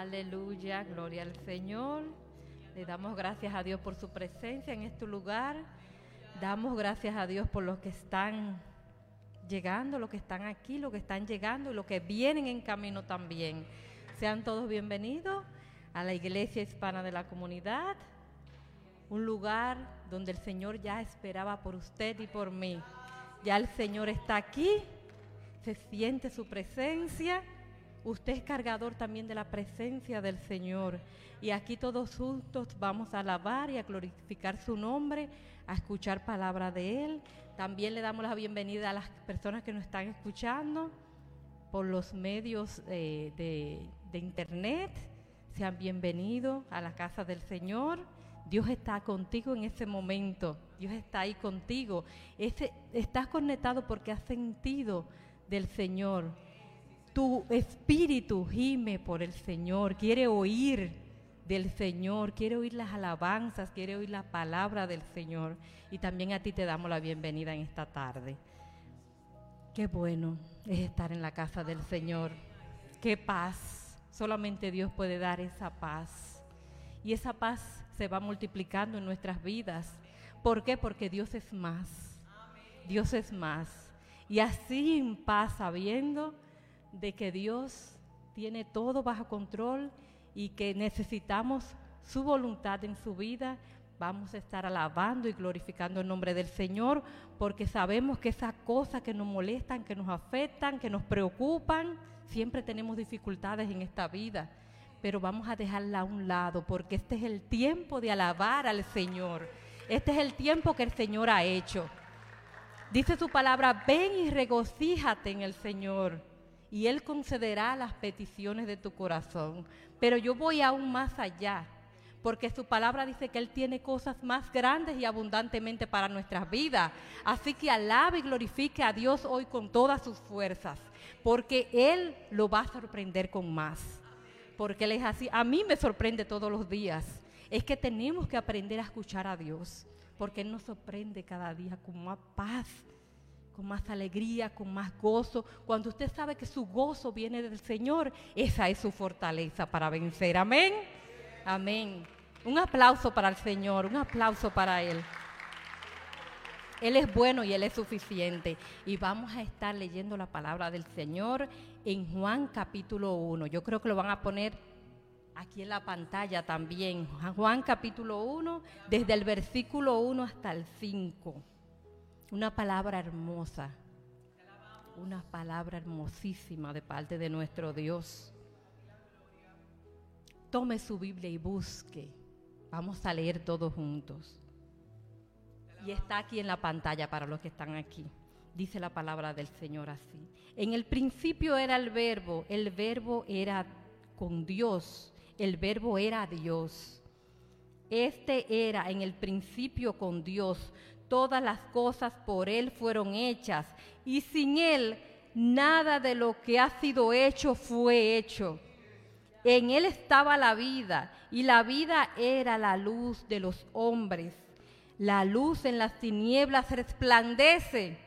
Aleluya, gloria al Señor. Le damos gracias a Dios por su presencia en este lugar. Damos gracias a Dios por los que están llegando, los que están aquí, los que están llegando y los que vienen en camino también. Sean todos bienvenidos a la Iglesia Hispana de la Comunidad, un lugar donde el Señor ya esperaba por usted y por mí. Ya el Señor está aquí, se siente su presencia. Usted es cargador también de la presencia del Señor. Y aquí todos juntos vamos a alabar y a glorificar su nombre, a escuchar palabra de Él. También le damos la bienvenida a las personas que nos están escuchando por los medios eh, de, internet. Sean bienvenidos a la casa del Señor. Dios está contigo en ese momento. Dios está ahí contigo. Ese, estás conectado porque has sentido del Señor. Tu espíritu gime por el Señor, quiere oír del Señor, quiere oír las alabanzas, quiere oír la palabra del Señor. Y también a ti te damos la bienvenida en esta tarde. Qué bueno es estar en la casa del Señor. Qué paz. Solamente Dios puede dar esa paz. Y esa paz se va multiplicando en nuestras vidas. ¿Por qué? Porque Dios es más. Dios es más. Y así en paz, sabiendo de que Dios tiene todo bajo control y que necesitamos su voluntad en su vida, vamos a estar alabando y glorificando el nombre del Señor, porque sabemos que esas cosas que nos molestan, que nos afectan, que nos preocupan, siempre tenemos dificultades en esta vida, pero vamos a dejarla a un lado, porque este es el tiempo de alabar al Señor. Este es el tiempo que el Señor ha hecho. Dice su palabra, ven y regocíjate en el Señor y Él concederá las peticiones de tu corazón. Pero yo voy aún más allá, porque su palabra dice que Él tiene cosas más grandes y abundantemente para nuestras vidas. Así que alabe y glorifique a Dios hoy con todas sus fuerzas, porque Él lo va a sorprender con más. Porque Él es así. A mí me sorprende todos los días. Es que tenemos que aprender a escuchar a Dios, porque Él nos sorprende cada día con más paz con más alegría, con más gozo. Cuando usted sabe que su gozo viene del Señor, esa es su fortaleza para vencer. Amén. Amén. Un aplauso para el Señor, un aplauso para Él. Él es bueno y Él es suficiente. Y vamos a estar leyendo la palabra del Señor en Juan capítulo 1. Yo creo que lo van a poner aquí en la pantalla también. Juan capítulo 1, desde el versículo 1 hasta el 5. Una palabra hermosa, una palabra hermosísima de parte de nuestro Dios. Tome su Biblia y busque. Vamos a leer todos juntos. Y está aquí en la pantalla para los que están aquí. Dice la palabra del Señor así. En el principio era el verbo, el verbo era con Dios, el verbo era Dios. Este era en el principio con Dios todas las cosas por Él fueron hechas, y sin Él nada de lo que ha sido hecho fue hecho. En Él estaba la vida, y la vida era la luz de los hombres. La luz en las tinieblas resplandece,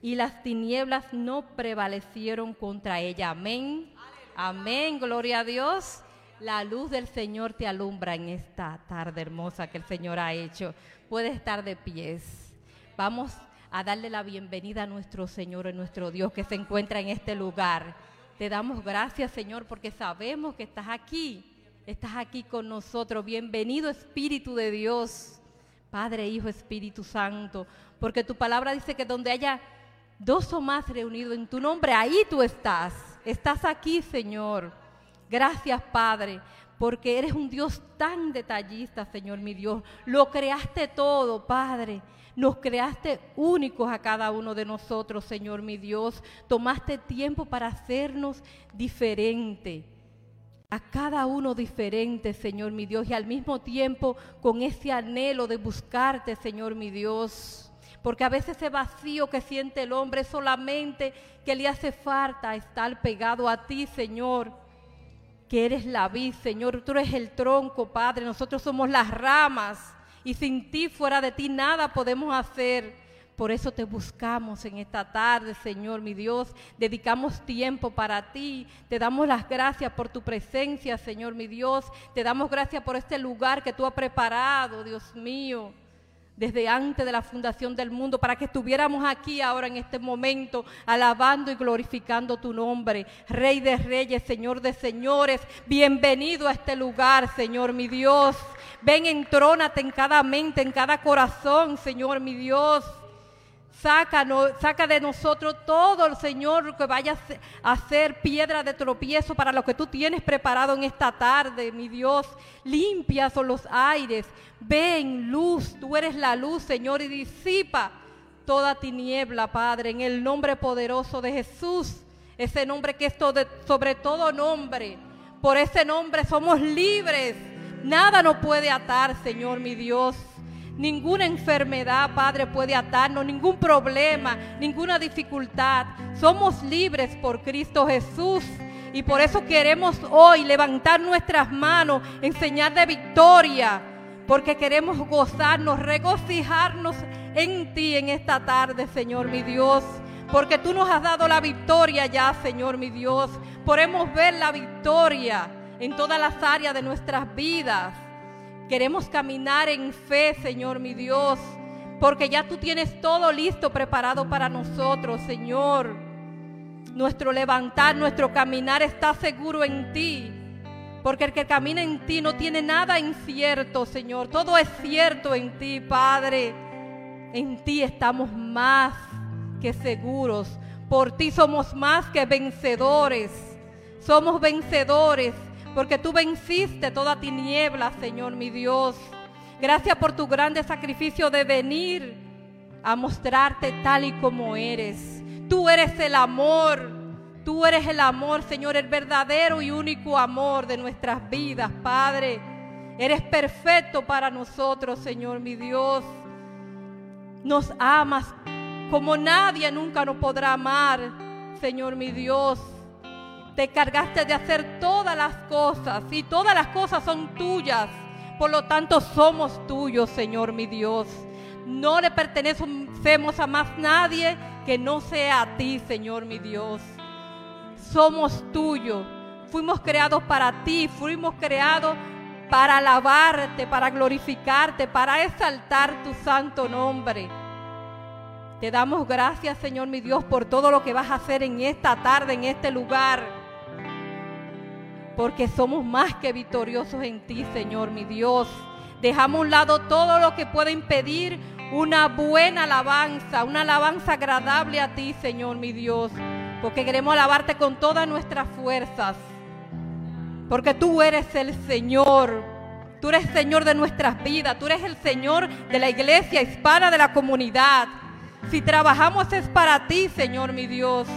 y las tinieblas no prevalecieron contra ella. Amén. Amén, gloria a Dios. La luz del Señor te alumbra en esta tarde hermosa que el Señor ha hecho puede estar de pies. Vamos a darle la bienvenida a nuestro Señor y nuestro Dios que se encuentra en este lugar. Te damos gracias, Señor, porque sabemos que estás aquí. Estás aquí con nosotros. Bienvenido, Espíritu de Dios. Padre, Hijo, Espíritu Santo. Porque tu palabra dice que donde haya dos o más reunidos en tu nombre, ahí tú estás. Estás aquí, Señor. Gracias, Padre, porque eres un Dios tan detallista, Señor mi Dios. Lo creaste todo, Padre. Nos creaste únicos a cada uno de nosotros, Señor mi Dios. Tomaste tiempo para hacernos diferente. A cada uno diferente, Señor mi Dios. Y al mismo tiempo con ese anhelo de buscarte, Señor mi Dios. Porque a veces ese vacío que siente el hombre solamente que le hace falta estar pegado a ti, Señor que eres la vid, Señor, tú eres el tronco, Padre, nosotros somos las ramas y sin ti, fuera de ti, nada podemos hacer. por eso te buscamos en esta tarde, Señor, mi Dios. Dedicamos tiempo para ti. Te damos las gracias por tu presencia, Señor, mi Dios. Te damos gracias por este lugar que tú has preparado, Dios mío desde antes de la fundación del mundo, para que estuviéramos aquí ahora en este momento, alabando y glorificando tu nombre. Rey de reyes, Señor de señores, bienvenido a este lugar, Señor mi Dios. Ven, entrónate en cada mente, en cada corazón, Señor mi Dios. Sácanos, saca de nosotros todo, Señor, que vaya a ser piedra de tropiezo para lo que tú tienes preparado en esta tarde, mi Dios. Limpias los aires. Ven, luz, tú eres la luz, Señor, y disipa toda tiniebla, Padre, en el nombre poderoso de Jesús. Ese nombre que es sobre todo nombre. Por ese nombre somos libres. Nada nos puede atar, Señor, mi Dios. Ninguna enfermedad, Padre, puede atarnos, ningún problema, ninguna dificultad. Somos libres por Cristo Jesús. Y por eso queremos hoy levantar nuestras manos en señal de victoria. Porque queremos gozarnos, regocijarnos en ti en esta tarde, Señor mi Dios. Porque tú nos has dado la victoria ya, Señor mi Dios. Podemos ver la victoria en todas las áreas de nuestras vidas. Queremos caminar en fe, Señor mi Dios, porque ya tú tienes todo listo, preparado para nosotros, Señor. Nuestro levantar, nuestro caminar está seguro en ti. Porque el que camina en ti no tiene nada incierto, Señor. Todo es cierto en ti, Padre. En ti estamos más que seguros. Por ti somos más que vencedores. Somos vencedores porque tú venciste toda tiniebla, Señor mi Dios. Gracias por tu grande sacrificio de venir a mostrarte tal y como eres. Tú eres el amor, tú eres el amor, Señor, el verdadero y único amor de nuestras vidas, Padre. Eres perfecto para nosotros, Señor mi Dios. Nos amas como nadie nunca nos podrá amar, Señor mi Dios te cargaste de hacer todas las cosas y todas las cosas son tuyas. Por lo tanto, somos tuyos, Señor mi Dios. No le pertenecemos a más nadie que no sea a ti, Señor mi Dios. Somos tuyos. Fuimos creados para ti, fuimos creados para alabarte, para glorificarte, para exaltar tu santo nombre. Te damos gracias, Señor mi Dios, por todo lo que vas a hacer en esta tarde, en este lugar porque somos más que victoriosos en ti, Señor, mi Dios. Dejamos a un lado todo lo que pueda impedir una buena alabanza, una alabanza agradable a ti, Señor, mi Dios, porque queremos alabarte con todas nuestras fuerzas, porque tú eres el Señor. Tú eres Señor de nuestras vidas, tú eres el Señor de la iglesia hispana de la comunidad. Si trabajamos es para ti, Señor mi Dios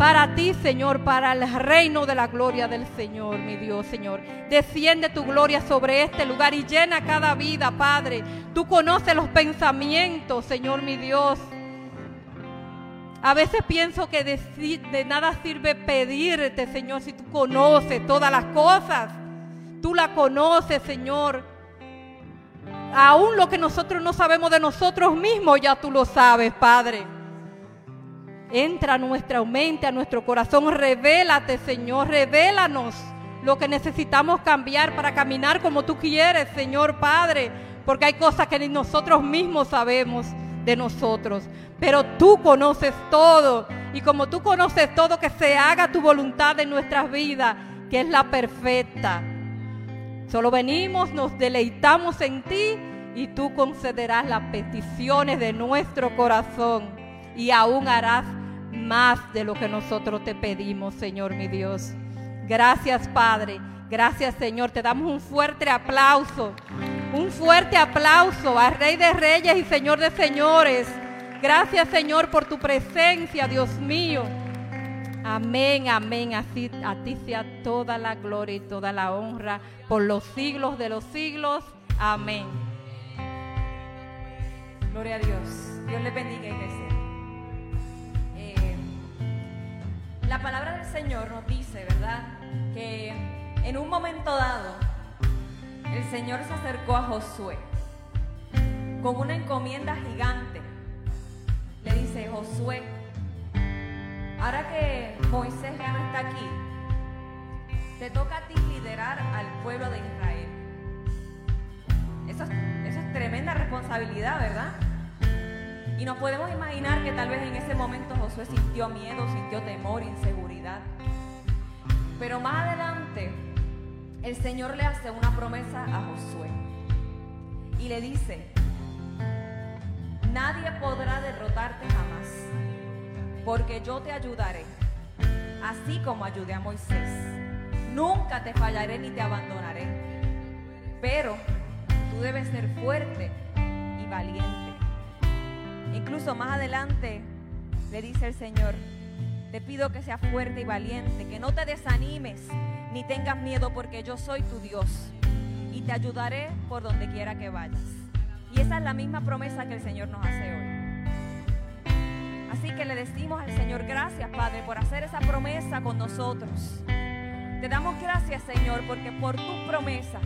para ti, Señor, para el reino de la gloria del Señor, mi Dios, Señor. Desciende tu gloria sobre este lugar y llena cada vida, Padre. Tú conoces los pensamientos, Señor, mi Dios. A veces pienso que de, nada sirve pedirte, Señor, si tú conoces todas las cosas. Tú la conoces, Señor. Aún lo que nosotros no sabemos de nosotros mismos, ya tú lo sabes, Padre. Entra a nuestra mente, a nuestro corazón. Revélate, Señor. Revélanos lo que necesitamos cambiar para caminar como tú quieres, Señor Padre. Porque hay cosas que ni nosotros mismos sabemos de nosotros. Pero tú conoces todo. Y como tú conoces todo, que se haga tu voluntad en nuestras vidas, que es la perfecta. Solo venimos, nos deleitamos en ti y tú concederás las peticiones de nuestro corazón y aún harás más de lo que nosotros te pedimos, Señor mi Dios. Gracias, Padre. Gracias, Señor. Te damos un fuerte aplauso. Un fuerte aplauso al Rey de Reyes y Señor de Señores. Gracias, Señor, por tu presencia, Dios mío. Amén, amén. Así a ti sea toda la gloria y toda la honra por los siglos de los siglos. Amén. Gloria a Dios. Dios le bendiga, iglesia. La palabra del Señor nos dice, ¿verdad? Que en un momento dado el Señor se acercó a Josué con una encomienda gigante dice, Josué, ahora que Moisés ya no está aquí, te toca a ti liderar al pueblo de Israel. Eso es, eso es tremenda responsabilidad, ¿verdad? Y nos podemos imaginar que tal vez en ese momento Josué sintió miedo, sintió temor, inseguridad. Pero más adelante, el Señor le hace una promesa a Josué. Y le dice, nadie podrá derrotarte jamás, porque yo te ayudaré, así como ayudé a Moisés. Nunca te fallaré ni te abandonaré. Pero tú debes ser fuerte y valiente. Incluso más adelante le dice el Señor, te pido que seas fuerte y valiente, que no te desanimes ni tengas miedo porque yo soy tu Dios y te ayudaré por donde quiera que vayas. Y esa es la misma promesa que el Señor nos hace hoy. Así que le decimos al Señor, gracias Padre por hacer esa promesa con nosotros. Te damos gracias Señor porque por tus promesas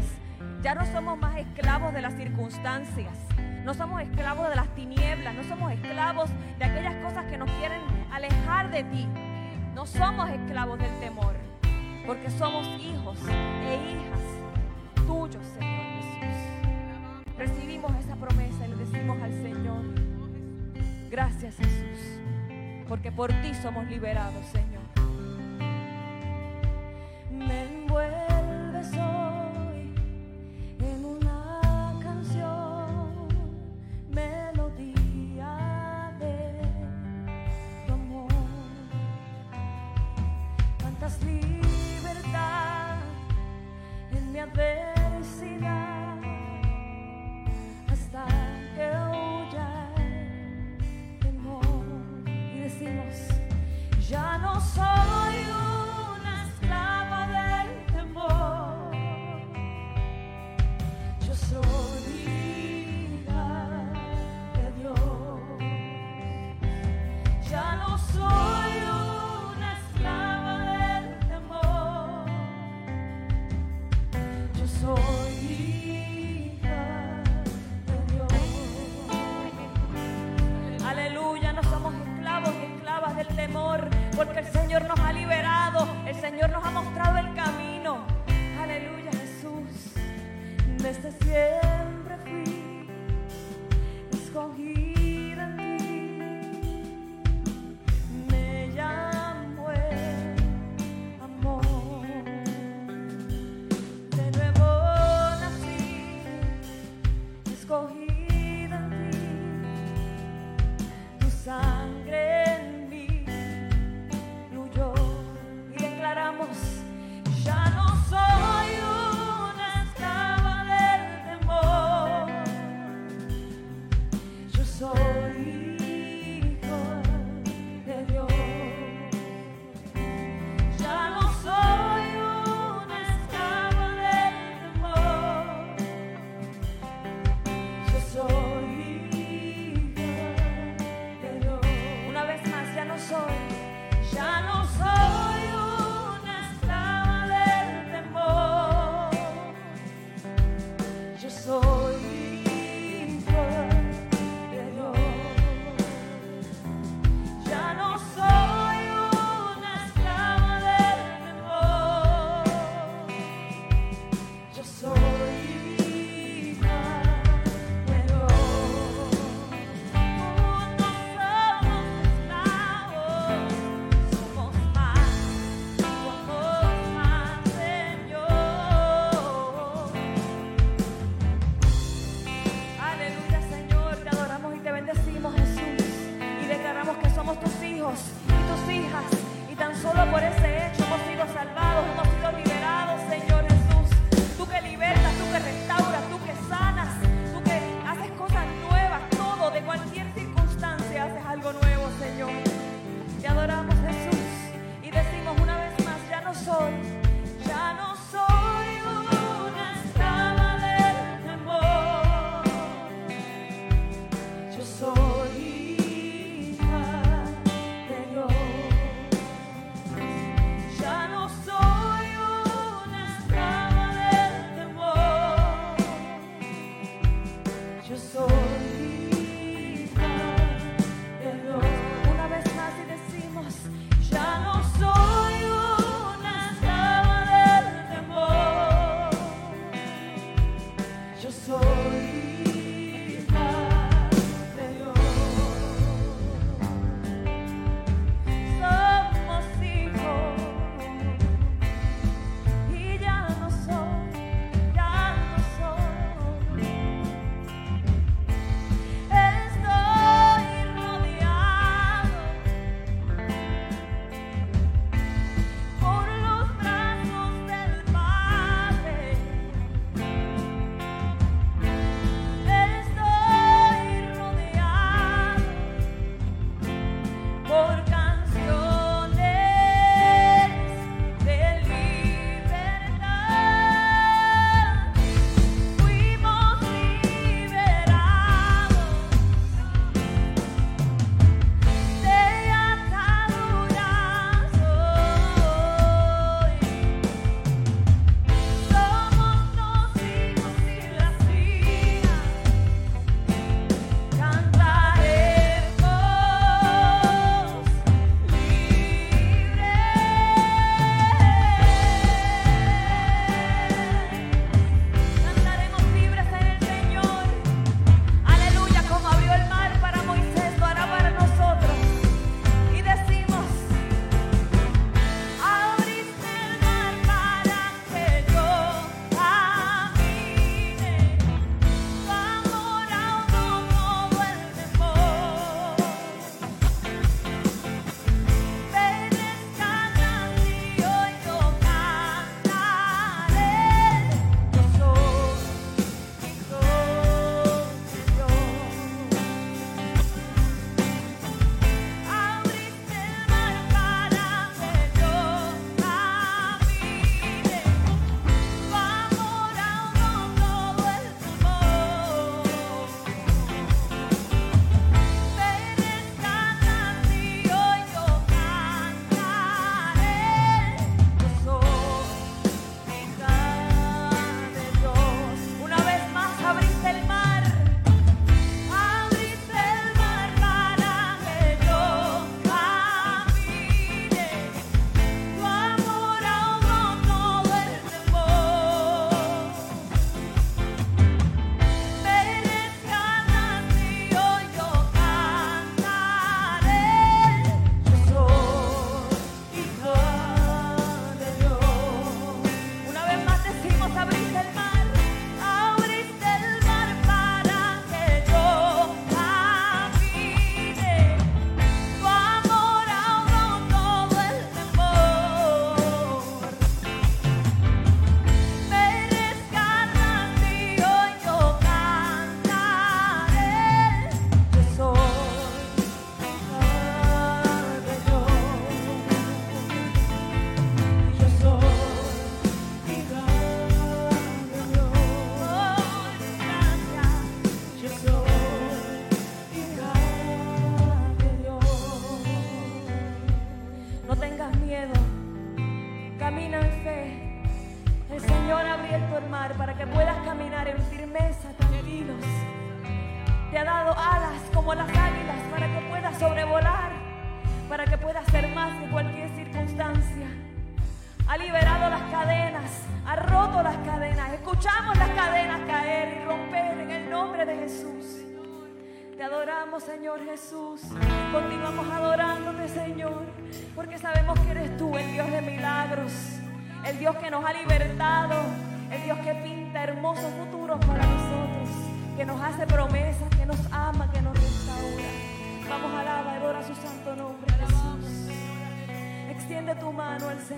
ya no somos más esclavos de las circunstancias. No somos esclavos de las tinieblas, no somos esclavos de aquellas cosas que nos quieren alejar de ti. No somos esclavos del temor, porque somos hijos e hijas tuyos, Señor Jesús. Recibimos esa promesa y le decimos al Señor, gracias Jesús, porque por ti somos liberados, Señor.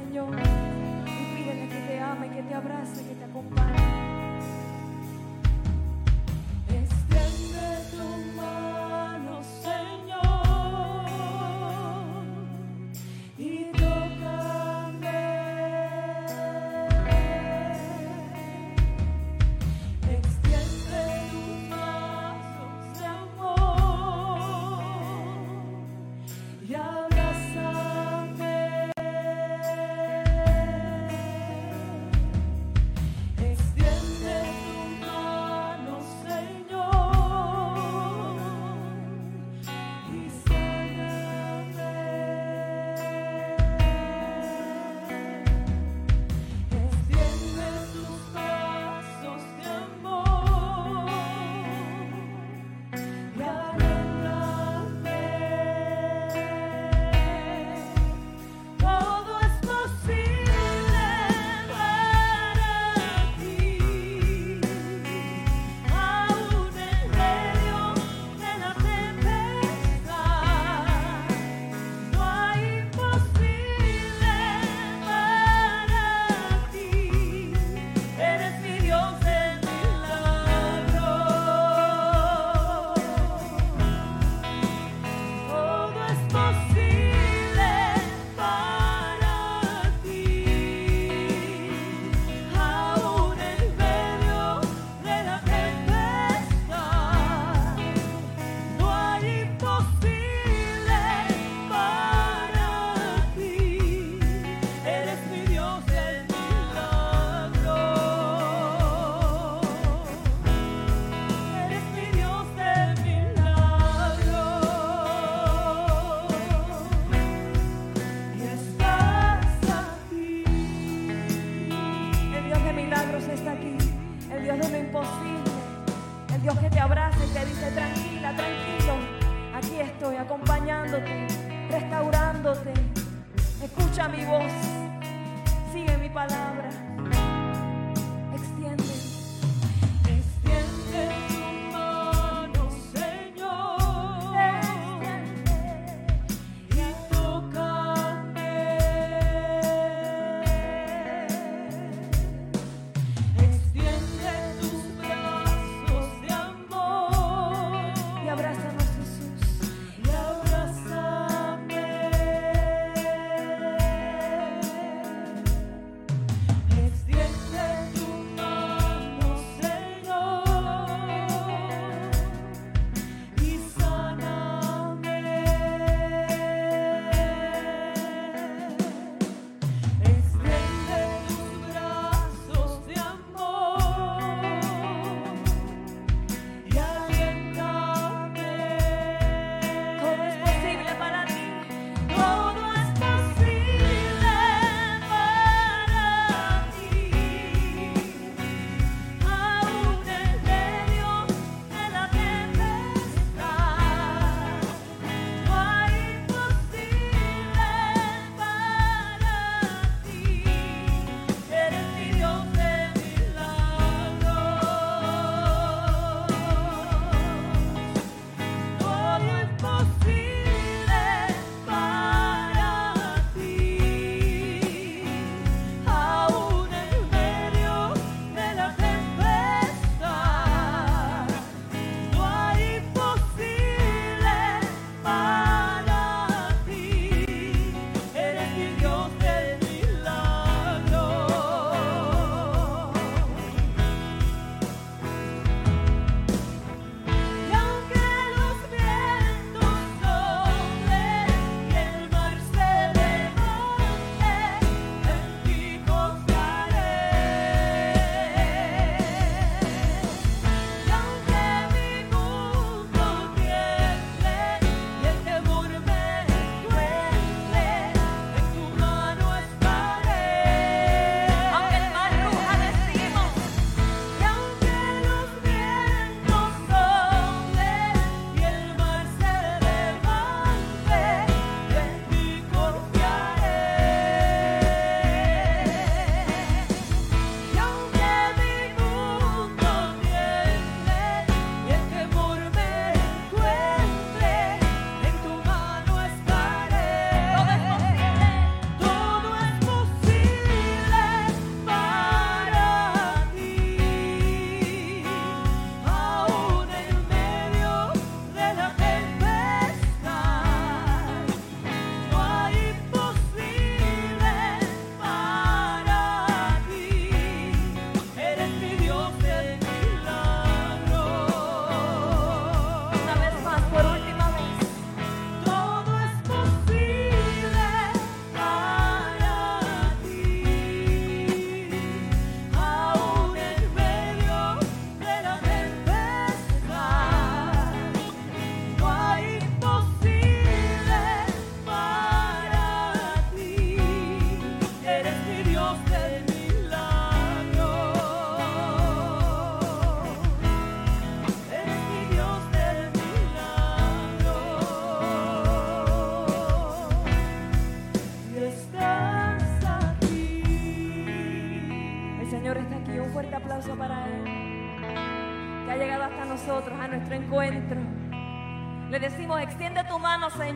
Señor y pídele que te ama y que te abrace.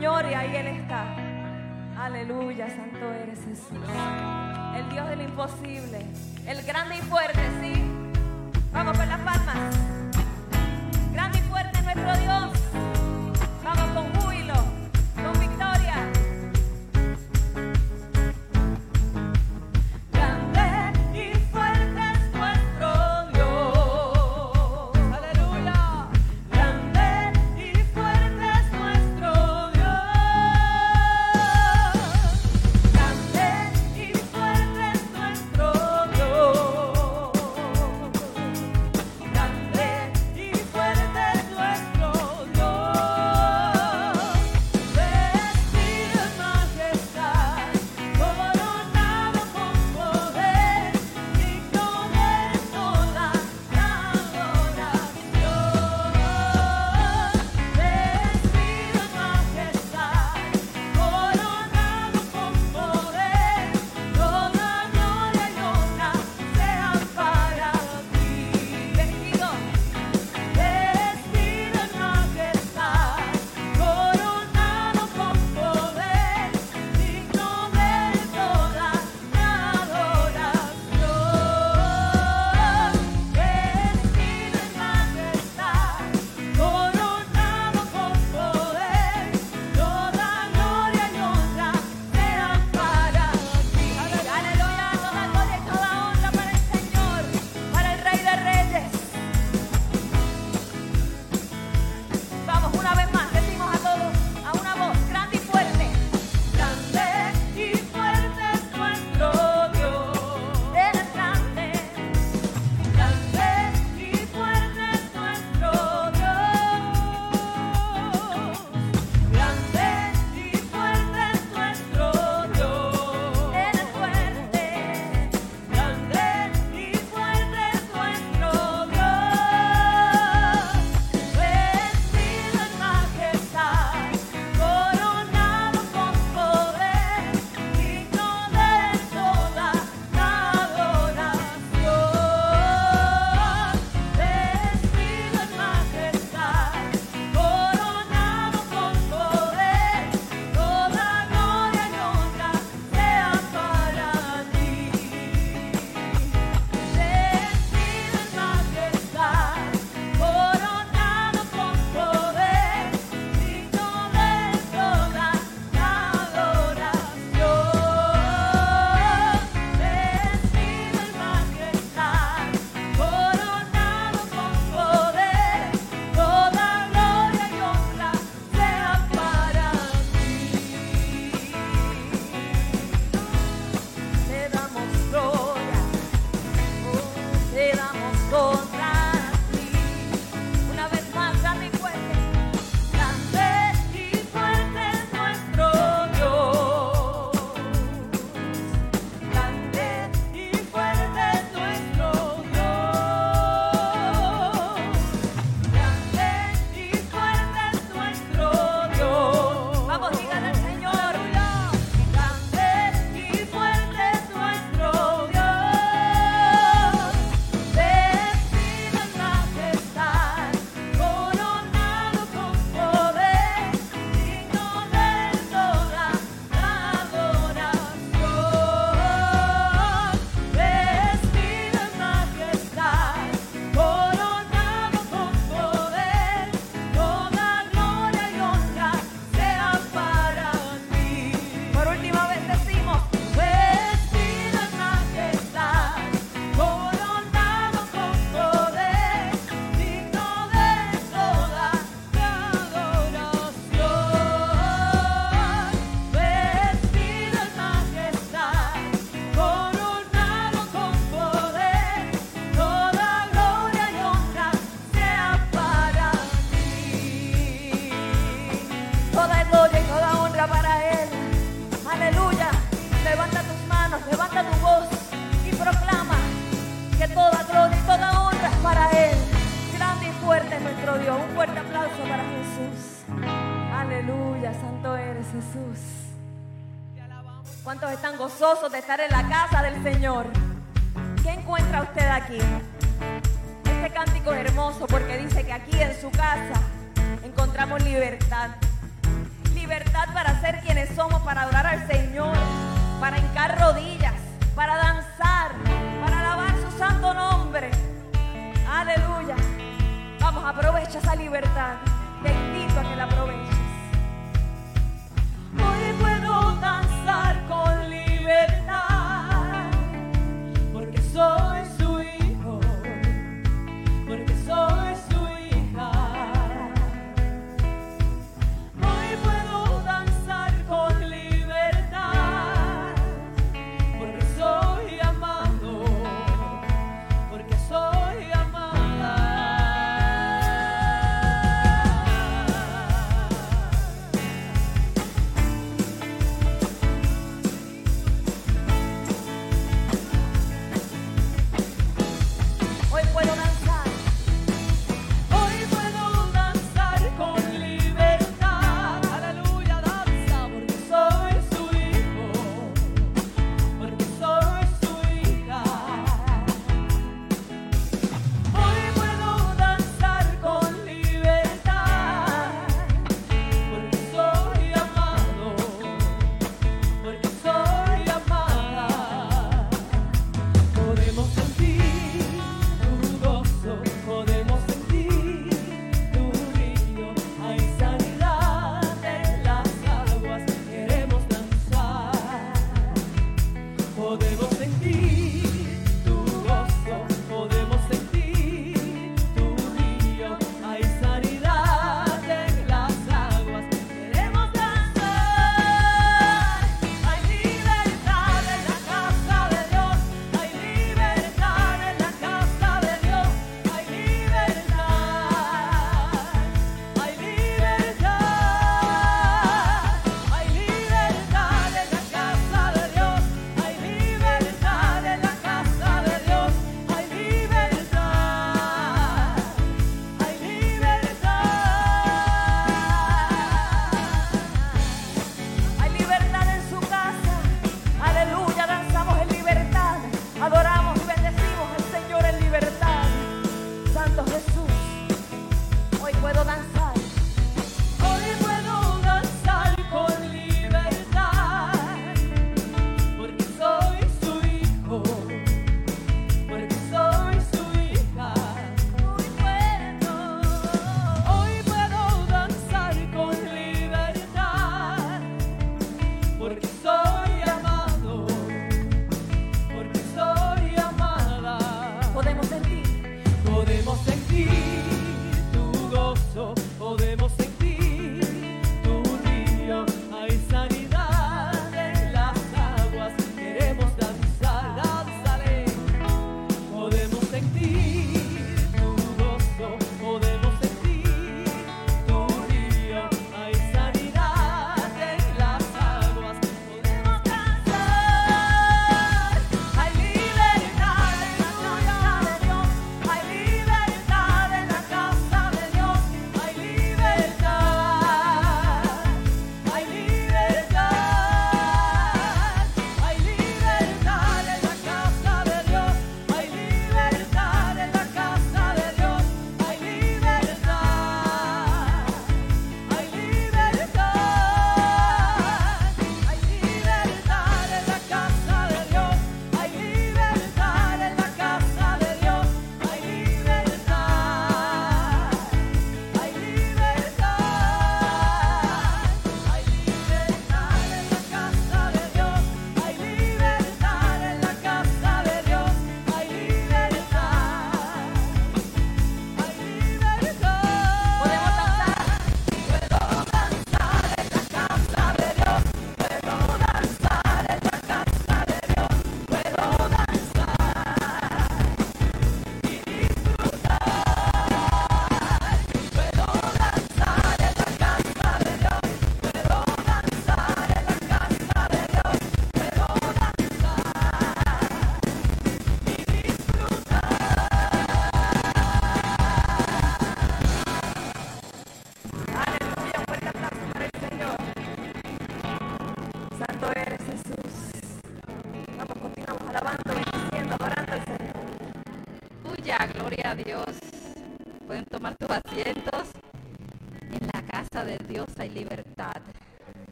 Señor y ahí Él está. Aleluya, santo eres Jesús. El Dios del imposible. El gran para Jesús. Aleluya, santo eres Jesús. ¿Cuántos están gozosos de estar en la casa del Señor? ¿Qué encuentra usted aquí? Este cántico es hermoso porque dice que aquí en su casa encontramos libertad. Libertad para ser quienes somos, para adorar al Señor, para hincar rodillas, para danzar, para alabar su santo nombre. Aleluya. Vamos, aprovecha esa libertad. Te invito a que la aproveches. Hoy puedo danzar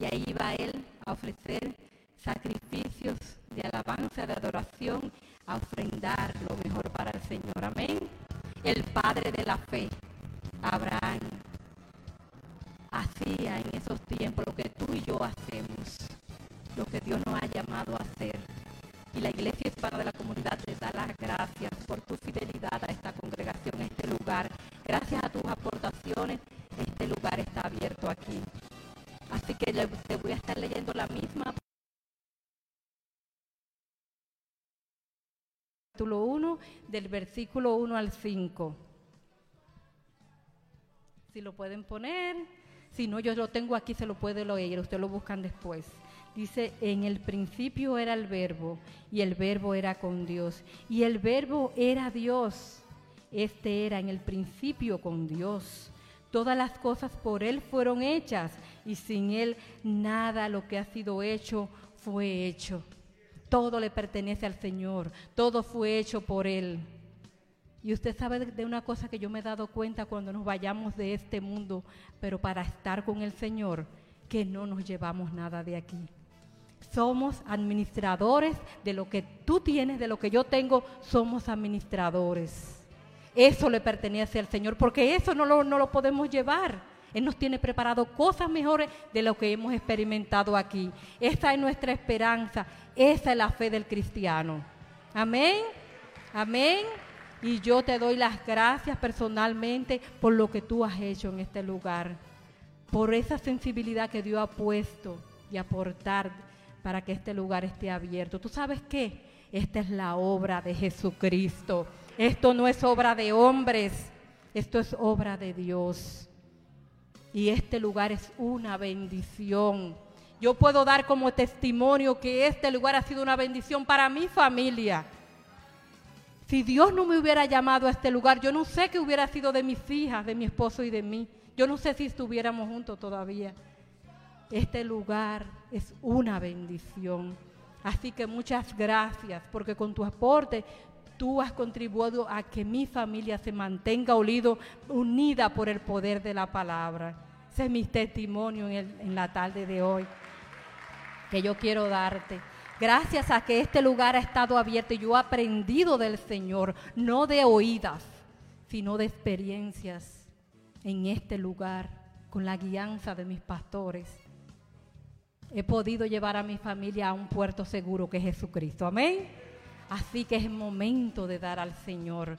y ahí iba él a ofrecer sacrificios de alabanza, de adoración, a ofrendar lo mejor para el Señor. Amén. El Padre de la fe, Abraham, versículo 1 al 5. Si lo pueden poner, si no, yo lo tengo aquí, se lo puede leer, ustedes lo buscan después. Dice, en el principio era el verbo, y el verbo era con Dios, y el verbo era Dios. Este era en el principio con Dios. Todas las cosas por Él fueron hechas, y sin Él nada lo que ha sido hecho fue hecho. Todo le pertenece al Señor, todo fue hecho por Él. Y usted sabe de una cosa que yo me he dado cuenta cuando nos vayamos de este mundo, pero para estar con el Señor, que no nos llevamos nada de aquí. Somos administradores de lo que tú tienes, de lo que yo tengo, somos administradores. Eso le pertenece al Señor, porque eso no lo, no lo podemos llevar. Él nos tiene preparado cosas mejores de lo que hemos experimentado aquí. Esa es nuestra esperanza, esa es la fe del cristiano. Amén, amén. Y yo te doy las gracias personalmente por lo que tú has hecho en este lugar, por esa sensibilidad que Dios ha puesto y aportar para que este lugar esté abierto. ¿Tú sabes qué? Esta es la obra de Jesucristo. Esto no es obra de hombres, esto es obra de Dios. Y este lugar es una bendición. Yo puedo dar como testimonio que este lugar ha sido una bendición para mi familia. Si Dios no me hubiera llamado a este lugar, yo no sé qué hubiera sido de mis hijas, de mi esposo y de mí. Yo no sé si estuviéramos juntos todavía. Este lugar es una bendición. Así que muchas gracias, porque con tu aporte tú has contribuido a que mi familia se mantenga unida por el poder de la palabra. Ese es mi testimonio en la tarde de hoy que yo quiero darte. Gracias a que este lugar ha estado abierto y yo he aprendido del Señor, no de oídas, sino de experiencias en este lugar, con la guianza de mis pastores. He podido llevar a mi familia a un puerto seguro que es Jesucristo. Amén. Así que es momento de dar al Señor.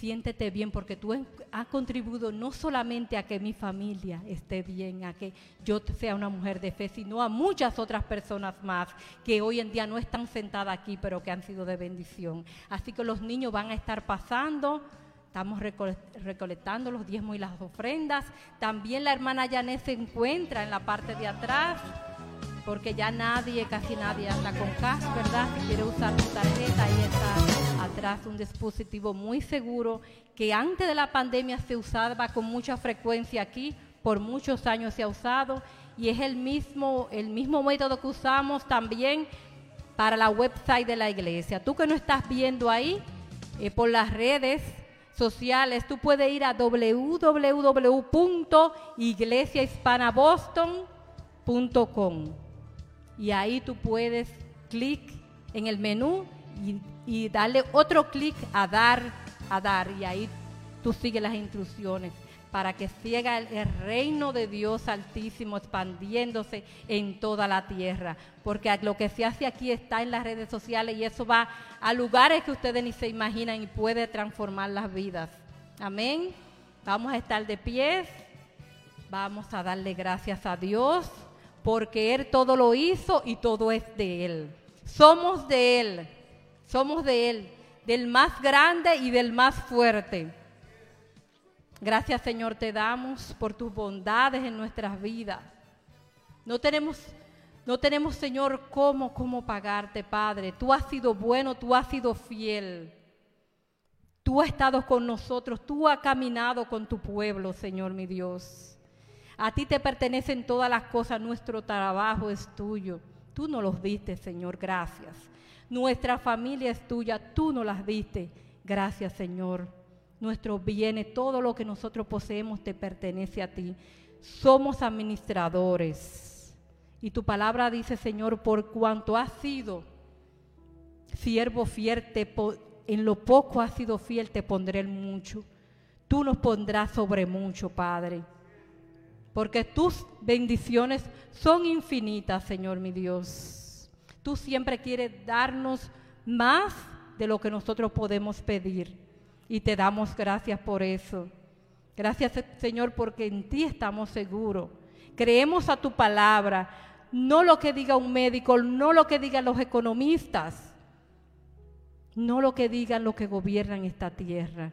Siéntete bien porque tú has contribuido no solamente a que mi familia esté bien, a que yo sea una mujer de fe, sino a muchas otras personas más que hoy en día no están sentadas aquí, pero que han sido de bendición. Así que los niños van a estar pasando. Estamos recolectando los diezmos y las ofrendas. También la hermana Janet se encuentra en la parte de atrás porque ya nadie, casi nadie anda con cash, ¿verdad? Si quiere usar su tarjeta, ahí está un dispositivo muy seguro que antes de la pandemia se usaba con mucha frecuencia aquí, por muchos años se ha usado y es el mismo, el mismo método que usamos también para la website de la iglesia. Tú que no estás viendo ahí eh, por las redes sociales, tú puedes ir a www.iglesiahispanaboston.com y ahí tú puedes clic en el menú y, darle otro clic a dar, a dar y ahí tú sigues las instrucciones. para que siga el, el reino de Dios altísimo expandiéndose en toda la tierra. Porque lo que se hace aquí está en las redes sociales y eso va a lugares que ustedes ni se imaginan y puede transformar las vidas. Amén. Vamos a estar de pies. Vamos a darle gracias a Dios porque Él todo lo hizo y todo es de Él. Somos de Él, somos de Él, del más grande y del más fuerte. Gracias Señor te damos por tus bondades en nuestras vidas. No tenemos, no tenemos Señor cómo, cómo pagarte Padre. Tú has sido bueno, tú has sido fiel. Tú has estado con nosotros, tú has caminado con tu pueblo, Señor mi Dios. A ti te pertenecen todas las cosas, nuestro trabajo es tuyo. Tú nos los diste, Señor, gracias. Nuestra familia es tuya, tú nos las diste. Gracias, Señor. Nuestros bienes, todo lo que nosotros poseemos te pertenece a ti. Somos administradores. Y tu palabra dice, Señor, por cuanto has sido siervo fiel, te en lo poco has sido fiel, te pondré el mucho. Tú nos pondrás sobre mucho, Padre porque tus bendiciones son infinitas, Señor mi Dios. Tú siempre quieres darnos más de lo que nosotros podemos pedir y te damos gracias por eso. Gracias, Señor, porque en ti estamos seguros. Creemos a tu palabra, no lo que diga un médico, no lo que digan los economistas, no lo que digan los que gobiernan esta tierra.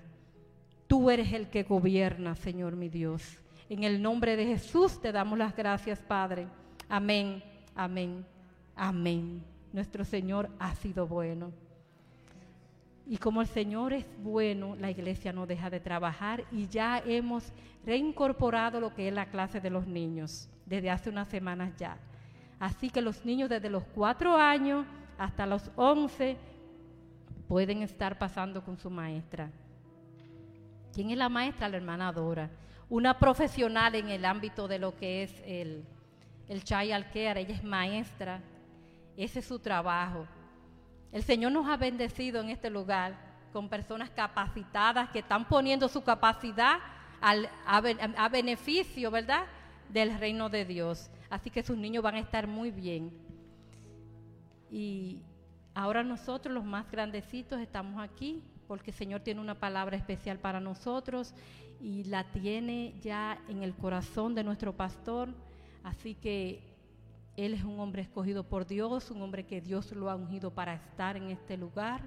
Tú eres el que gobierna, Señor mi Dios. En el nombre de Jesús te damos las gracias, Padre. Amén, amén, amén. Nuestro Señor ha sido bueno. Y como el Señor es bueno, la iglesia no deja de trabajar y ya hemos reincorporado lo que es la clase de los niños desde hace unas semanas ya. Así que los niños desde los cuatro años hasta los once pueden estar pasando con su maestra. ¿Quién es la maestra? La hermana Dora una profesional en el ámbito de lo que es el, el child care, ella es maestra, ese es su trabajo. El Señor nos ha bendecido en este lugar con personas capacitadas que están poniendo su capacidad al, a, a beneficio, ¿verdad?, del reino de Dios. Así que sus niños van a estar muy bien. Y ahora nosotros, los más grandecitos, estamos aquí porque el Señor tiene una palabra especial para nosotros y la tiene ya en el corazón de nuestro pastor. Así que él es un hombre escogido por Dios, un hombre que Dios lo ha ungido para estar en este lugar.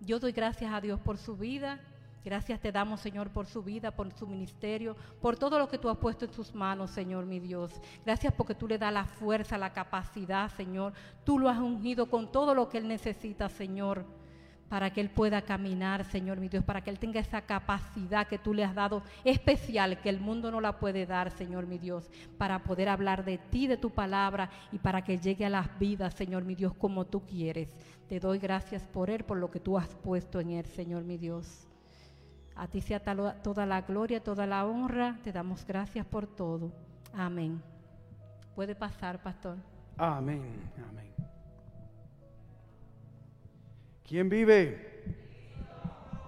Yo doy gracias a Dios por su vida. Gracias te damos, Señor, por su vida, por su ministerio, por todo lo que tú has puesto en sus manos, Señor, mi Dios. Gracias porque tú le das la fuerza, la capacidad, Señor. Tú lo has ungido con todo lo que él necesita, Señor para que Él pueda caminar, Señor mi Dios, para que Él tenga esa capacidad que tú le has dado especial, que el mundo no la puede dar, Señor mi Dios, para poder hablar de ti, de tu palabra y para que llegue a las vidas, Señor mi Dios, como tú quieres. Te doy gracias por Él, por lo que tú has puesto en Él, Señor mi Dios. A ti sea toda la gloria, toda la honra. Te damos gracias por todo. Amén. Puede pasar, pastor. Amén, amén. ¿Quién vive?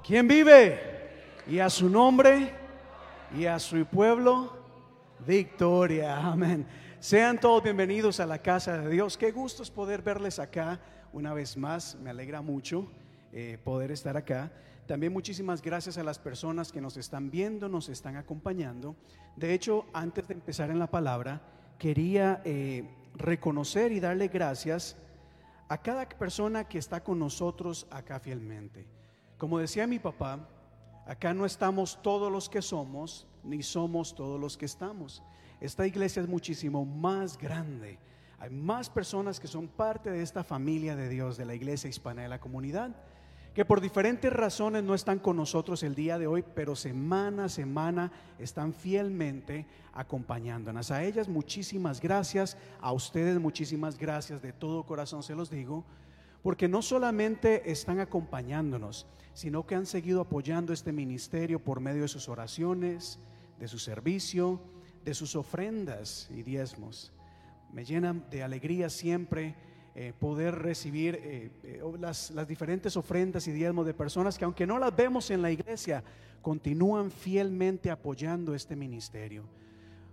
¿Quién vive? Y a su nombre y a su pueblo, victoria. Amén. Sean todos bienvenidos a la casa de Dios. Qué gusto es poder verles acá una vez más. Me alegra mucho eh, poder estar acá. También muchísimas gracias a las personas que nos están viendo, nos están acompañando. De hecho, antes de empezar en la palabra, quería eh, reconocer y darle gracias a cada persona que está con nosotros acá fielmente. Como decía mi papá, acá no estamos todos los que somos, ni somos todos los que estamos. Esta iglesia es muchísimo más grande. Hay más personas que son parte de esta familia de Dios, de la iglesia hispana de la comunidad que por diferentes razones no están con nosotros el día de hoy, pero semana a semana están fielmente acompañándonos. A ellas muchísimas gracias, a ustedes muchísimas gracias, de todo corazón se los digo, porque no solamente están acompañándonos, sino que han seguido apoyando este ministerio por medio de sus oraciones, de su servicio, de sus ofrendas y diezmos. Me llenan de alegría siempre eh, poder recibir eh, eh, las, las diferentes ofrendas y diezmos de personas que aunque no las vemos en la iglesia, continúan fielmente apoyando este ministerio.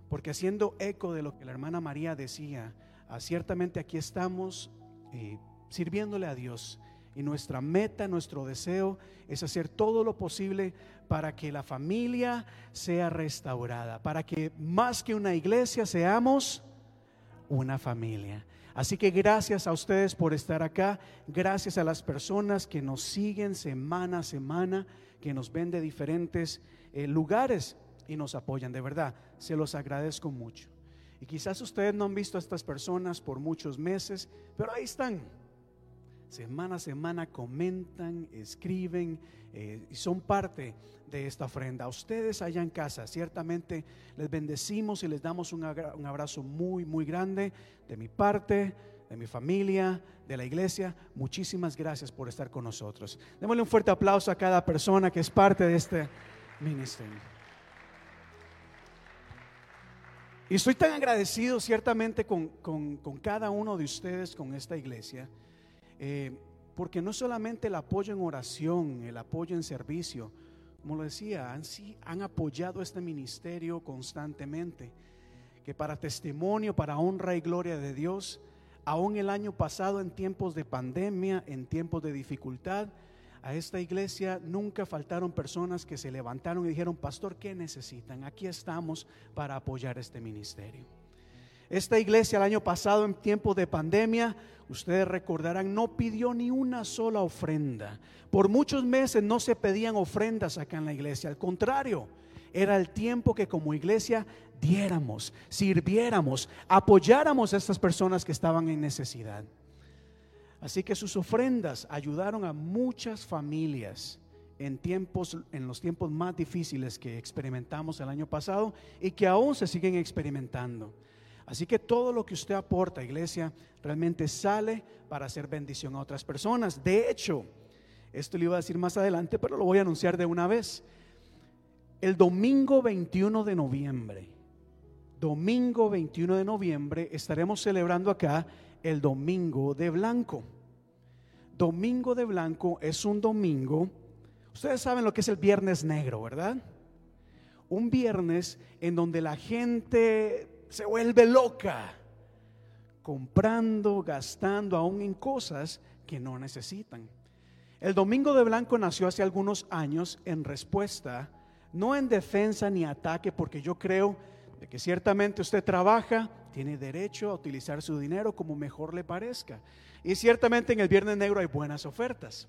Porque haciendo eco de lo que la hermana María decía, ah, ciertamente aquí estamos sirviéndole a Dios. Y nuestra meta, nuestro deseo es hacer todo lo posible para que la familia sea restaurada, para que más que una iglesia seamos una familia. Así que gracias a ustedes por estar acá, gracias a las personas que nos siguen semana a semana, que nos ven de diferentes eh, lugares y nos apoyan, de verdad, se los agradezco mucho. Y quizás ustedes no han visto a estas personas por muchos meses, pero ahí están. Semana a semana comentan, escriben eh, y son parte de esta ofrenda. A ustedes allá en casa, ciertamente les bendecimos y les damos un, abrazo muy, muy grande de mi parte, de mi familia, de la iglesia. Muchísimas gracias por estar con nosotros. Démosle un fuerte aplauso a cada persona que es parte de este ministerio. Y estoy tan agradecido ciertamente con, con- con cada uno de ustedes, con esta iglesia, eh, porque no solamente el apoyo en oración, el apoyo en servicio, como lo decía, han, han apoyado este ministerio constantemente, que para testimonio, para honra y gloria de Dios, aún el año pasado en tiempos de pandemia, en tiempos de dificultad, a esta iglesia nunca faltaron personas que se levantaron y dijeron, pastor, ¿qué necesitan? Aquí estamos para apoyar este ministerio. Esta iglesia el año pasado en tiempos de pandemia, ustedes recordarán, no pidió ni una sola ofrenda. Por muchos meses no se pedían ofrendas acá en la iglesia, al contrario, era el tiempo que como iglesia diéramos, sirviéramos, apoyáramos a estas personas que estaban en necesidad. Así que sus ofrendas ayudaron a muchas familias en tiempos en los tiempos más difíciles que experimentamos el año pasado y que aún se siguen experimentando. Así que todo lo que usted aporta, iglesia, realmente sale para hacer bendición a otras personas. De hecho, esto le iba a decir más adelante, pero lo voy a anunciar de una vez. El domingo 21 de noviembre, domingo 21 de noviembre, estaremos celebrando acá el domingo de blanco. Domingo de blanco es un domingo, ustedes saben lo que es el viernes negro, ¿verdad? Un viernes en donde la gente se vuelve loca, comprando, gastando aún en cosas que no necesitan. El domingo de blanco nació hace algunos años en respuesta, no en defensa ni ataque, porque yo creo de que ciertamente usted trabaja, tiene derecho a utilizar su dinero como mejor le parezca. Y ciertamente en el Viernes Negro hay buenas ofertas.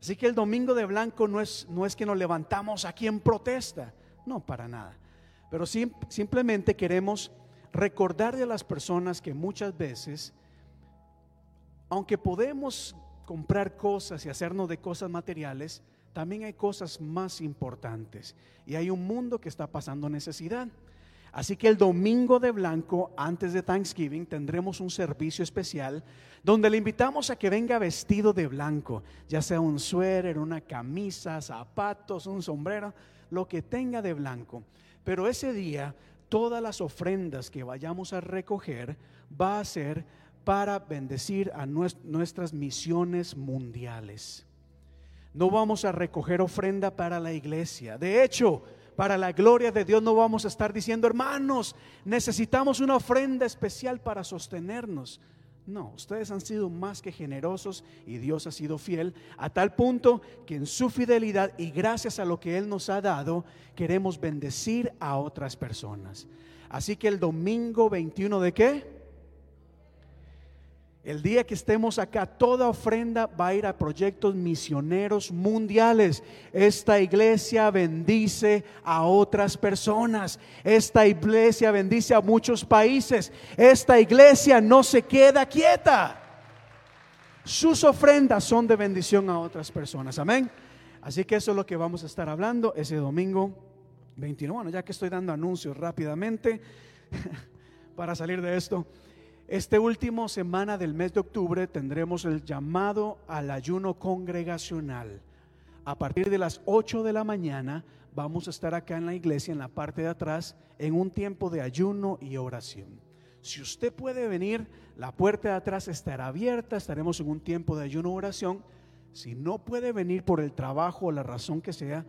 Así que el domingo de blanco no es, no es que nos levantamos aquí en protesta, no, para nada. Pero sim- simplemente queremos recordarle a las personas que muchas veces, aunque podemos comprar cosas y hacernos de cosas materiales, también hay cosas más importantes. Y hay un mundo que está pasando necesidad. Así que el domingo de blanco, antes de Thanksgiving, tendremos un servicio especial donde le invitamos a que venga vestido de blanco, ya sea un suéter, una camisa, zapatos, un sombrero, lo que tenga de blanco. Pero ese día, todas las ofrendas que vayamos a recoger va a ser para bendecir a nues- nuestras misiones mundiales. No vamos a recoger ofrenda para la iglesia. De hecho, para la gloria de Dios no vamos a estar diciendo, hermanos, necesitamos una ofrenda especial para sostenernos. No, ustedes han sido más que generosos y Dios ha sido fiel a tal punto que en su fidelidad y gracias a lo que Él nos ha dado, queremos bendecir a otras personas. Así que el domingo 21 de qué? El día que estemos acá, toda ofrenda va a ir a proyectos misioneros mundiales. Esta iglesia bendice a otras personas. Esta iglesia bendice a muchos países. Esta iglesia no se queda quieta. Sus ofrendas son de bendición a otras personas. Amén. Así que eso es lo que vamos a estar hablando ese domingo 21. Bueno, ya que estoy dando anuncios rápidamente para salir de esto. Este último semana del mes de octubre tendremos el llamado al ayuno congregacional. A partir de las 8 de la mañana vamos a estar acá en la iglesia, en la parte de atrás, en un tiempo de ayuno y oración. Si usted puede venir, la puerta de atrás estará abierta, estaremos en un tiempo de ayuno oración. Si no puede venir por el trabajo o la razón que sea,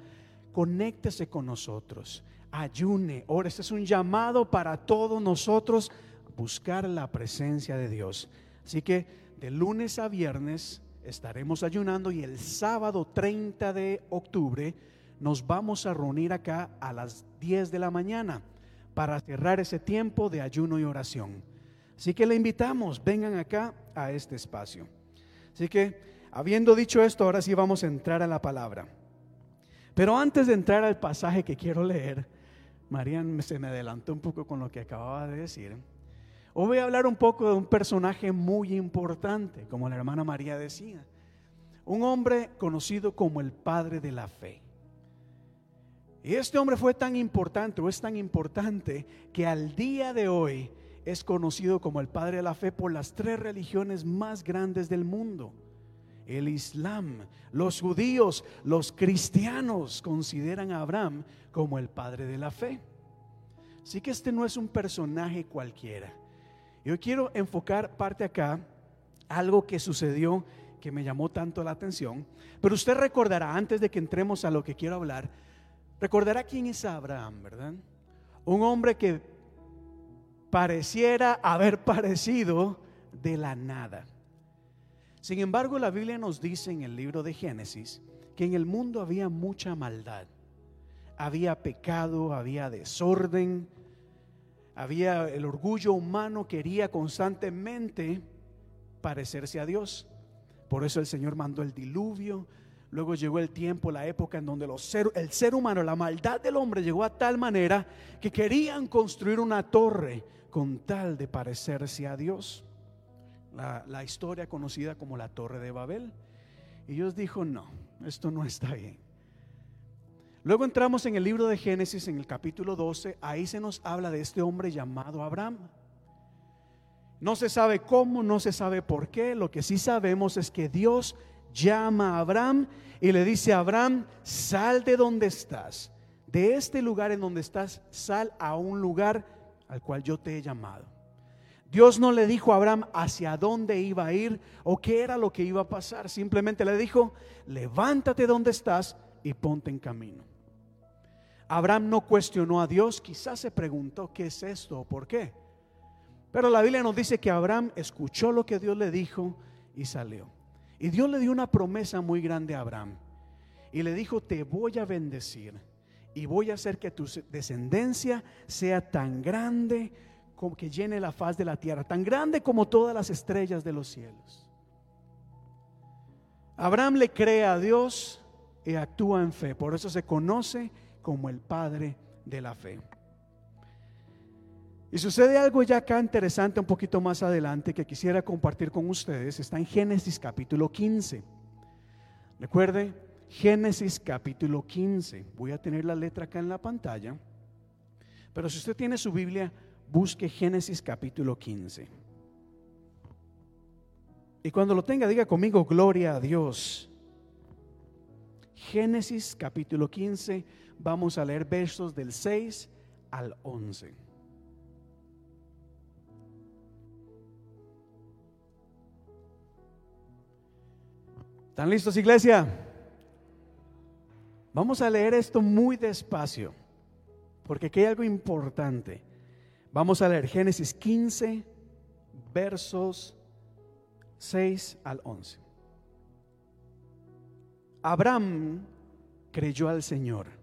conéctese con nosotros. Ayune, ore. Este es un llamado para todos nosotros buscar la presencia de Dios. Así que de lunes a viernes estaremos ayunando y el sábado 30 de octubre nos vamos a reunir acá a las 10 de la mañana para cerrar ese tiempo de ayuno y oración. Así que le invitamos, vengan acá a este espacio. Así que, habiendo dicho esto, ahora sí vamos a entrar a la palabra. Pero antes de entrar al pasaje que quiero leer, Marian se me adelantó un poco con lo que acababa de decir. Hoy voy a hablar un poco de un personaje muy importante, como la hermana María decía. Un hombre conocido como el padre de la fe. Y este hombre fue tan importante o es tan importante que al día de hoy es conocido como el padre de la fe por las tres religiones más grandes del mundo. El Islam, los judíos, los cristianos consideran a Abraham como el padre de la fe. Así que este no es un personaje cualquiera. Yo quiero enfocar parte acá, algo que sucedió que me llamó tanto la atención. Pero usted recordará, antes de que entremos a lo que quiero hablar, recordará quién es Abraham, ¿verdad? Un hombre que pareciera haber parecido de la nada. Sin embargo, la Biblia nos dice en el libro de Génesis que en el mundo había mucha maldad. Había pecado, había desorden, había el orgullo humano quería constantemente parecerse a Dios. Por eso el Señor mandó el diluvio. Luego llegó el tiempo, la época en donde el ser humano, la maldad del hombre llegó a tal manera que querían construir una torre con tal de parecerse a Dios. La, la historia conocida como la torre de Babel. Y Dios dijo, no, esto no está bien. Luego entramos en el libro de Génesis, en el capítulo 12, ahí se nos habla de este hombre llamado Abraham. No se sabe cómo, no se sabe por qué, lo que sí sabemos es que Dios llama a Abraham y le dice a Abraham, sal de donde estás, de este lugar en donde estás, sal a un lugar al cual yo te he llamado. Dios no le dijo a Abraham hacia dónde iba a ir o qué era lo que iba a pasar, simplemente le dijo, levántate donde estás y ponte en camino. Abraham no cuestionó a Dios, quizás se preguntó qué es esto o por qué. Pero la Biblia nos dice que Abraham escuchó lo que Dios le dijo y salió. Y Dios le dio una promesa muy grande a Abraham. Y le dijo, te voy a bendecir y voy a hacer que tu descendencia sea tan grande como que llene la faz de la tierra, tan grande como todas las estrellas de los cielos. Abraham le cree a Dios y actúa en fe. Por eso se conoce como el Padre de la fe. Y sucede algo ya acá interesante un poquito más adelante que quisiera compartir con ustedes. Está en Génesis capítulo 15. Recuerde, Génesis capítulo 15. Voy a tener la letra acá en la pantalla. Pero si usted tiene su Biblia, busque Génesis capítulo 15. Y cuando lo tenga, diga conmigo, gloria a Dios. Génesis capítulo 15, vamos a leer versos del 6 al 11. ¿Están listos, iglesia? Vamos a leer esto muy despacio, porque aquí hay algo importante. Vamos a leer Génesis 15, versos 6 al 11. Abraham creyó al Señor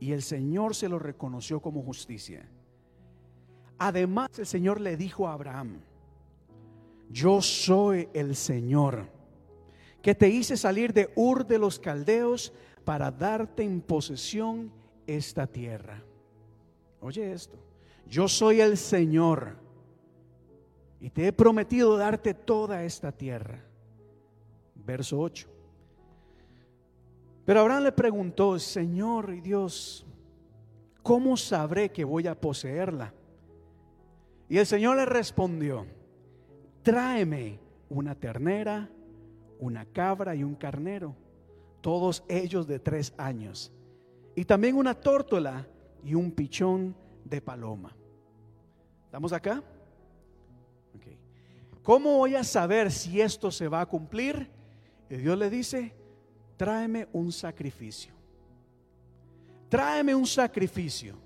y el Señor se lo reconoció como justicia. Además, el Señor le dijo a Abraham, yo soy el Señor que te hice salir de Ur de los Caldeos para darte en posesión esta tierra. Oye esto, yo soy el Señor y te he prometido darte toda esta tierra. Verso 8. Pero Abraham le preguntó, Señor y Dios, ¿cómo sabré que voy a poseerla? Y el Señor le respondió, tráeme una ternera una cabra y un carnero, todos ellos de tres años, y también una tórtola y un pichón de paloma. ¿Estamos acá? ¿Cómo voy a saber si esto se va a cumplir? Y Dios le dice, tráeme un sacrificio. Tráeme un sacrificio.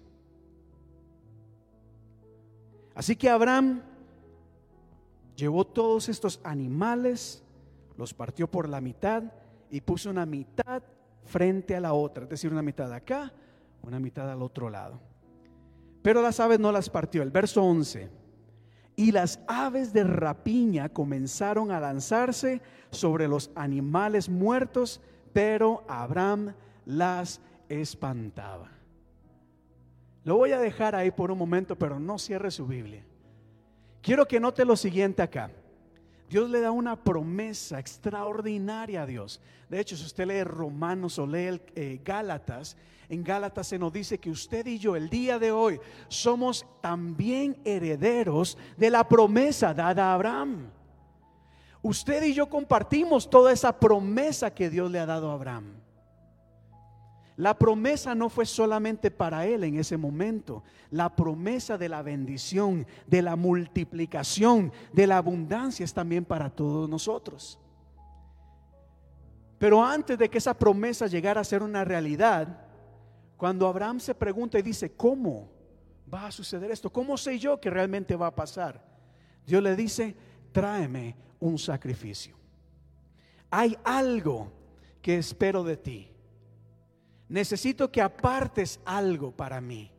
Así que Abraham llevó todos estos animales, los partió por la mitad y puso una mitad frente a la otra, es decir, una mitad acá, una mitad al otro lado. Pero las aves no las partió. El verso 11. Y las aves de rapiña comenzaron a lanzarse sobre los animales muertos, pero Abraham las espantaba. Lo voy a dejar ahí por un momento, pero no cierre su Biblia. Quiero que note lo siguiente acá. Dios le da una promesa extraordinaria a Dios. De hecho, si usted lee Romanos o lee eh, Gálatas, en Gálatas se nos dice que usted y yo el día de hoy somos también herederos de la promesa dada a Abraham. Usted y yo compartimos toda esa promesa que Dios le ha dado a Abraham. La promesa no fue solamente para él en ese momento. La promesa de la bendición, de la multiplicación, de la abundancia es también para todos nosotros. Pero antes de que esa promesa llegara a ser una realidad, cuando Abraham se pregunta y dice, ¿cómo va a suceder esto? ¿Cómo sé yo que realmente va a pasar? Dios le dice, tráeme un sacrificio. Hay algo que espero de ti necesito que apartes algo para mí.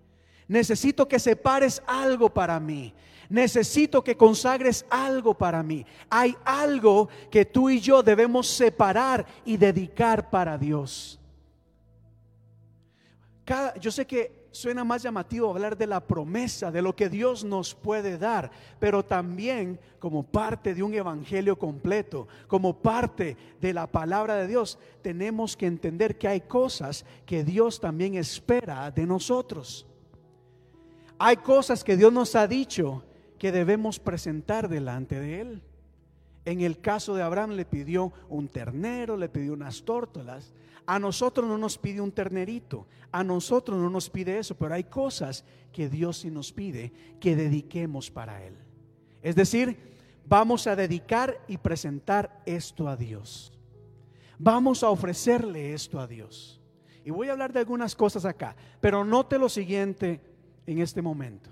Necesito que separes algo para mí. Necesito que consagres algo para mí. Hay algo que tú y yo debemos separar y dedicar para Dios. yo sé que suena más llamativo hablar de la promesa, de lo que Dios nos puede dar, pero también como parte de un evangelio completo, como parte de la palabra de Dios, tenemos que entender que hay cosas que Dios también espera de nosotros. Hay cosas que Dios nos ha dicho que debemos presentar delante de Él. En el caso de Abraham le pidió un ternero, le pidió unas tórtolas, a nosotros no nos pide un ternerito, a nosotros no nos pide eso, pero hay cosas que Dios sí nos pide que dediquemos para Él. Es decir, vamos a dedicar y presentar esto a Dios. Vamos a ofrecerle esto a Dios. Y voy a hablar de algunas cosas acá, pero note lo siguiente en este momento.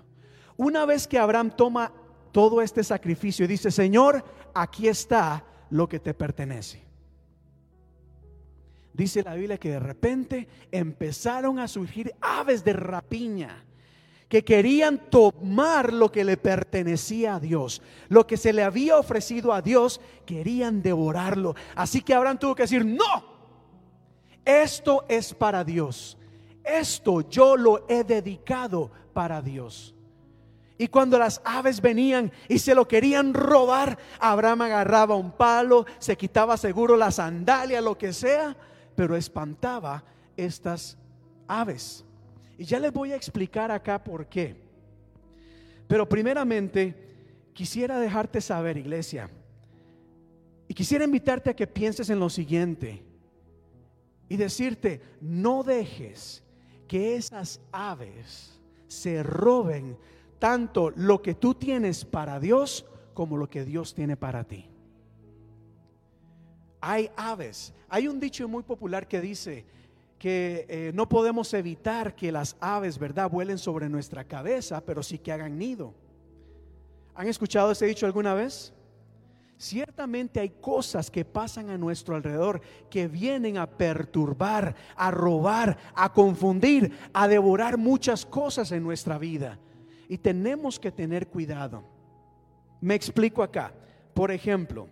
Una vez que Abraham toma todo este sacrificio y dice, Señor, aquí está lo que te pertenece dice la Biblia que de repente empezaron a surgir aves de rapiña que querían tomar lo que le pertenecía a Dios, lo que se le había ofrecido a Dios, querían devorarlo. Así que Abraham tuvo que decir, no, esto es para Dios, esto yo lo he dedicado para Dios. Y cuando las aves venían y se lo querían robar, Abraham agarraba un palo, se quitaba seguro la sandalia, lo que sea, pero espantaba estas aves. Y ya les voy a explicar acá por qué. Pero primeramente, quisiera dejarte saber, iglesia, y quisiera invitarte a que pienses en lo siguiente y decirte, no dejes que esas aves se roben tanto lo que tú tienes para Dios como lo que Dios tiene para ti hay aves. Hay un dicho muy popular que dice que eh, no podemos evitar que las aves, ¿verdad?, vuelen sobre nuestra cabeza, pero sí que hagan nido. ¿Han escuchado ese dicho alguna vez? Ciertamente hay cosas que pasan a nuestro alrededor que vienen a perturbar, a robar, a confundir, a devorar muchas cosas en nuestra vida. Y tenemos que tener cuidado. Me explico acá. Por ejemplo,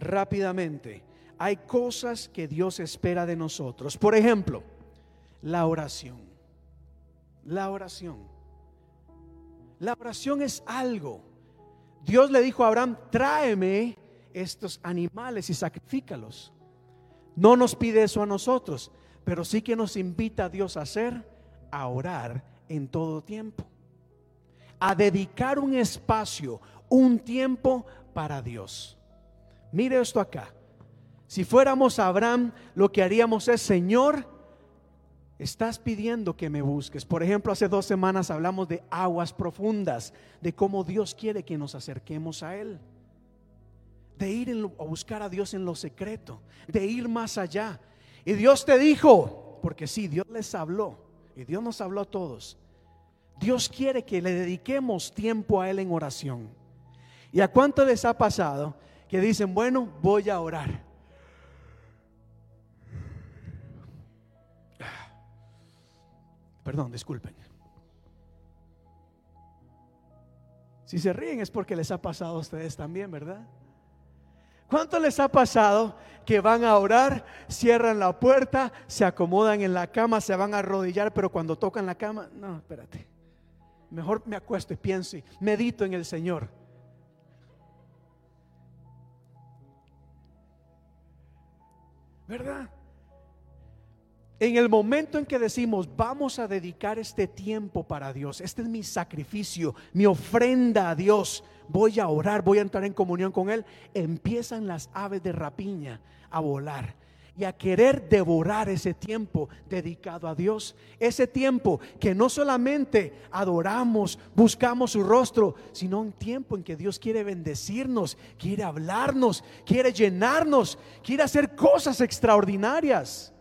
rápidamente. Hay cosas que Dios espera de nosotros. Por ejemplo, la oración. La oración. La oración es algo. Dios le dijo a Abraham, tráeme estos animales y sacrifícalos. No nos pide eso a nosotros, pero sí que nos invita a Dios a hacer, a orar en todo tiempo. A dedicar un espacio, un tiempo para Dios. Mire esto acá. Si fuéramos Abraham, lo que haríamos es, Señor, estás pidiendo que me busques. Por ejemplo, hace dos semanas hablamos de aguas profundas, de cómo Dios quiere que nos acerquemos a Él. De ir a buscar a Dios en lo secreto, de ir más allá. Y Dios te dijo, porque sí, Dios les habló, y Dios nos habló a todos. Dios quiere que le dediquemos tiempo a Él en oración. ¿Y a cuánto les ha pasado que dicen, bueno, voy a orar? Perdón, disculpen. Si se ríen es porque les ha pasado a ustedes también, ¿verdad? ¿Cuánto les ha pasado que van a orar, cierran la puerta, se acomodan en la cama, se van a arrodillar, pero cuando tocan la cama, no, espérate. Mejor me acuesto y pienso y medito en el Señor. ¿Verdad? En el momento en que decimos, vamos a dedicar este tiempo para Dios, este es mi sacrificio, mi ofrenda a Dios, voy a orar, voy a entrar en comunión con Él, empiezan las aves de rapiña a volar y a querer devorar ese tiempo dedicado a Dios. Ese tiempo que no solamente adoramos, buscamos su rostro, sino un tiempo en que Dios quiere bendecirnos, quiere hablarnos, quiere llenarnos, quiere hacer cosas extraordinarias.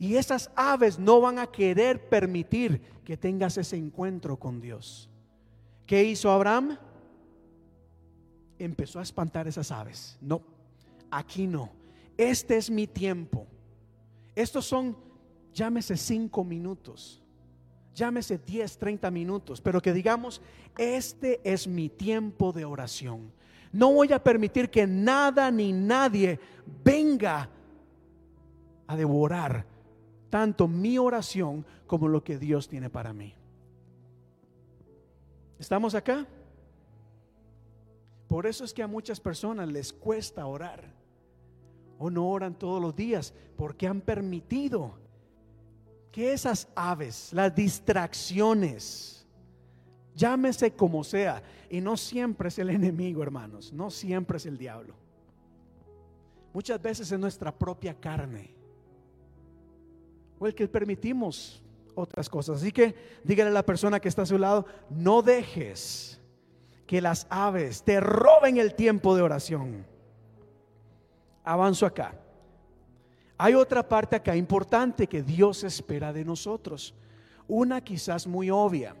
Y esas aves no van a querer permitir que tengas ese encuentro con Dios. ¿Qué hizo Abraham? Empezó a espantar esas aves. No, aquí no. Este es mi tiempo. Estos son, llámese cinco minutos, llámese 10, 30 minutos, pero que digamos, este es mi tiempo de oración. No voy a permitir que nada ni nadie venga a devorar tanto mi oración como lo que Dios tiene para mí. ¿Estamos acá? Por eso es que a muchas personas les cuesta orar o no oran todos los días porque han permitido que esas aves, las distracciones, llámese como sea, y no siempre es el enemigo, hermanos, no siempre es el diablo. Muchas veces es nuestra propia carne o el que permitimos otras cosas. Así que dígale a la persona que está a su lado, no dejes que las aves te roben el tiempo de oración. Avanzo acá. Hay otra parte acá importante que Dios espera de nosotros. Una quizás muy obvia.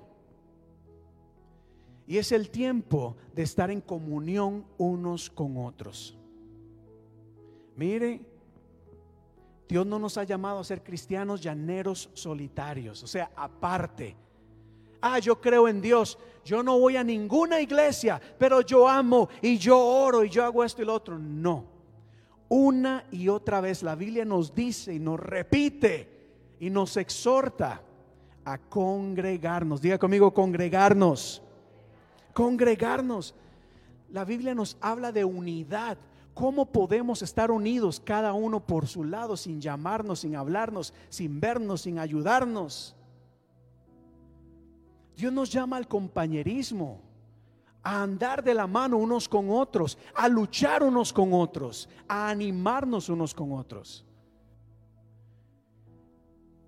Y es el tiempo de estar en comunión unos con otros. Mire, Dios no nos ha llamado a ser cristianos llaneros solitarios, o sea, aparte. Ah, yo creo en Dios, yo no voy a ninguna iglesia, pero yo amo y yo oro y yo hago esto y lo otro. No. Una y otra vez la Biblia nos dice y nos repite y nos exhorta a congregarnos. Diga conmigo, congregarnos. Congregarnos. La Biblia nos habla de unidad. ¿Cómo podemos estar unidos cada uno por su lado sin llamarnos, sin hablarnos, sin vernos, sin ayudarnos? Dios nos llama al compañerismo, a andar de la mano unos con otros, a luchar unos con otros, a animarnos unos con otros.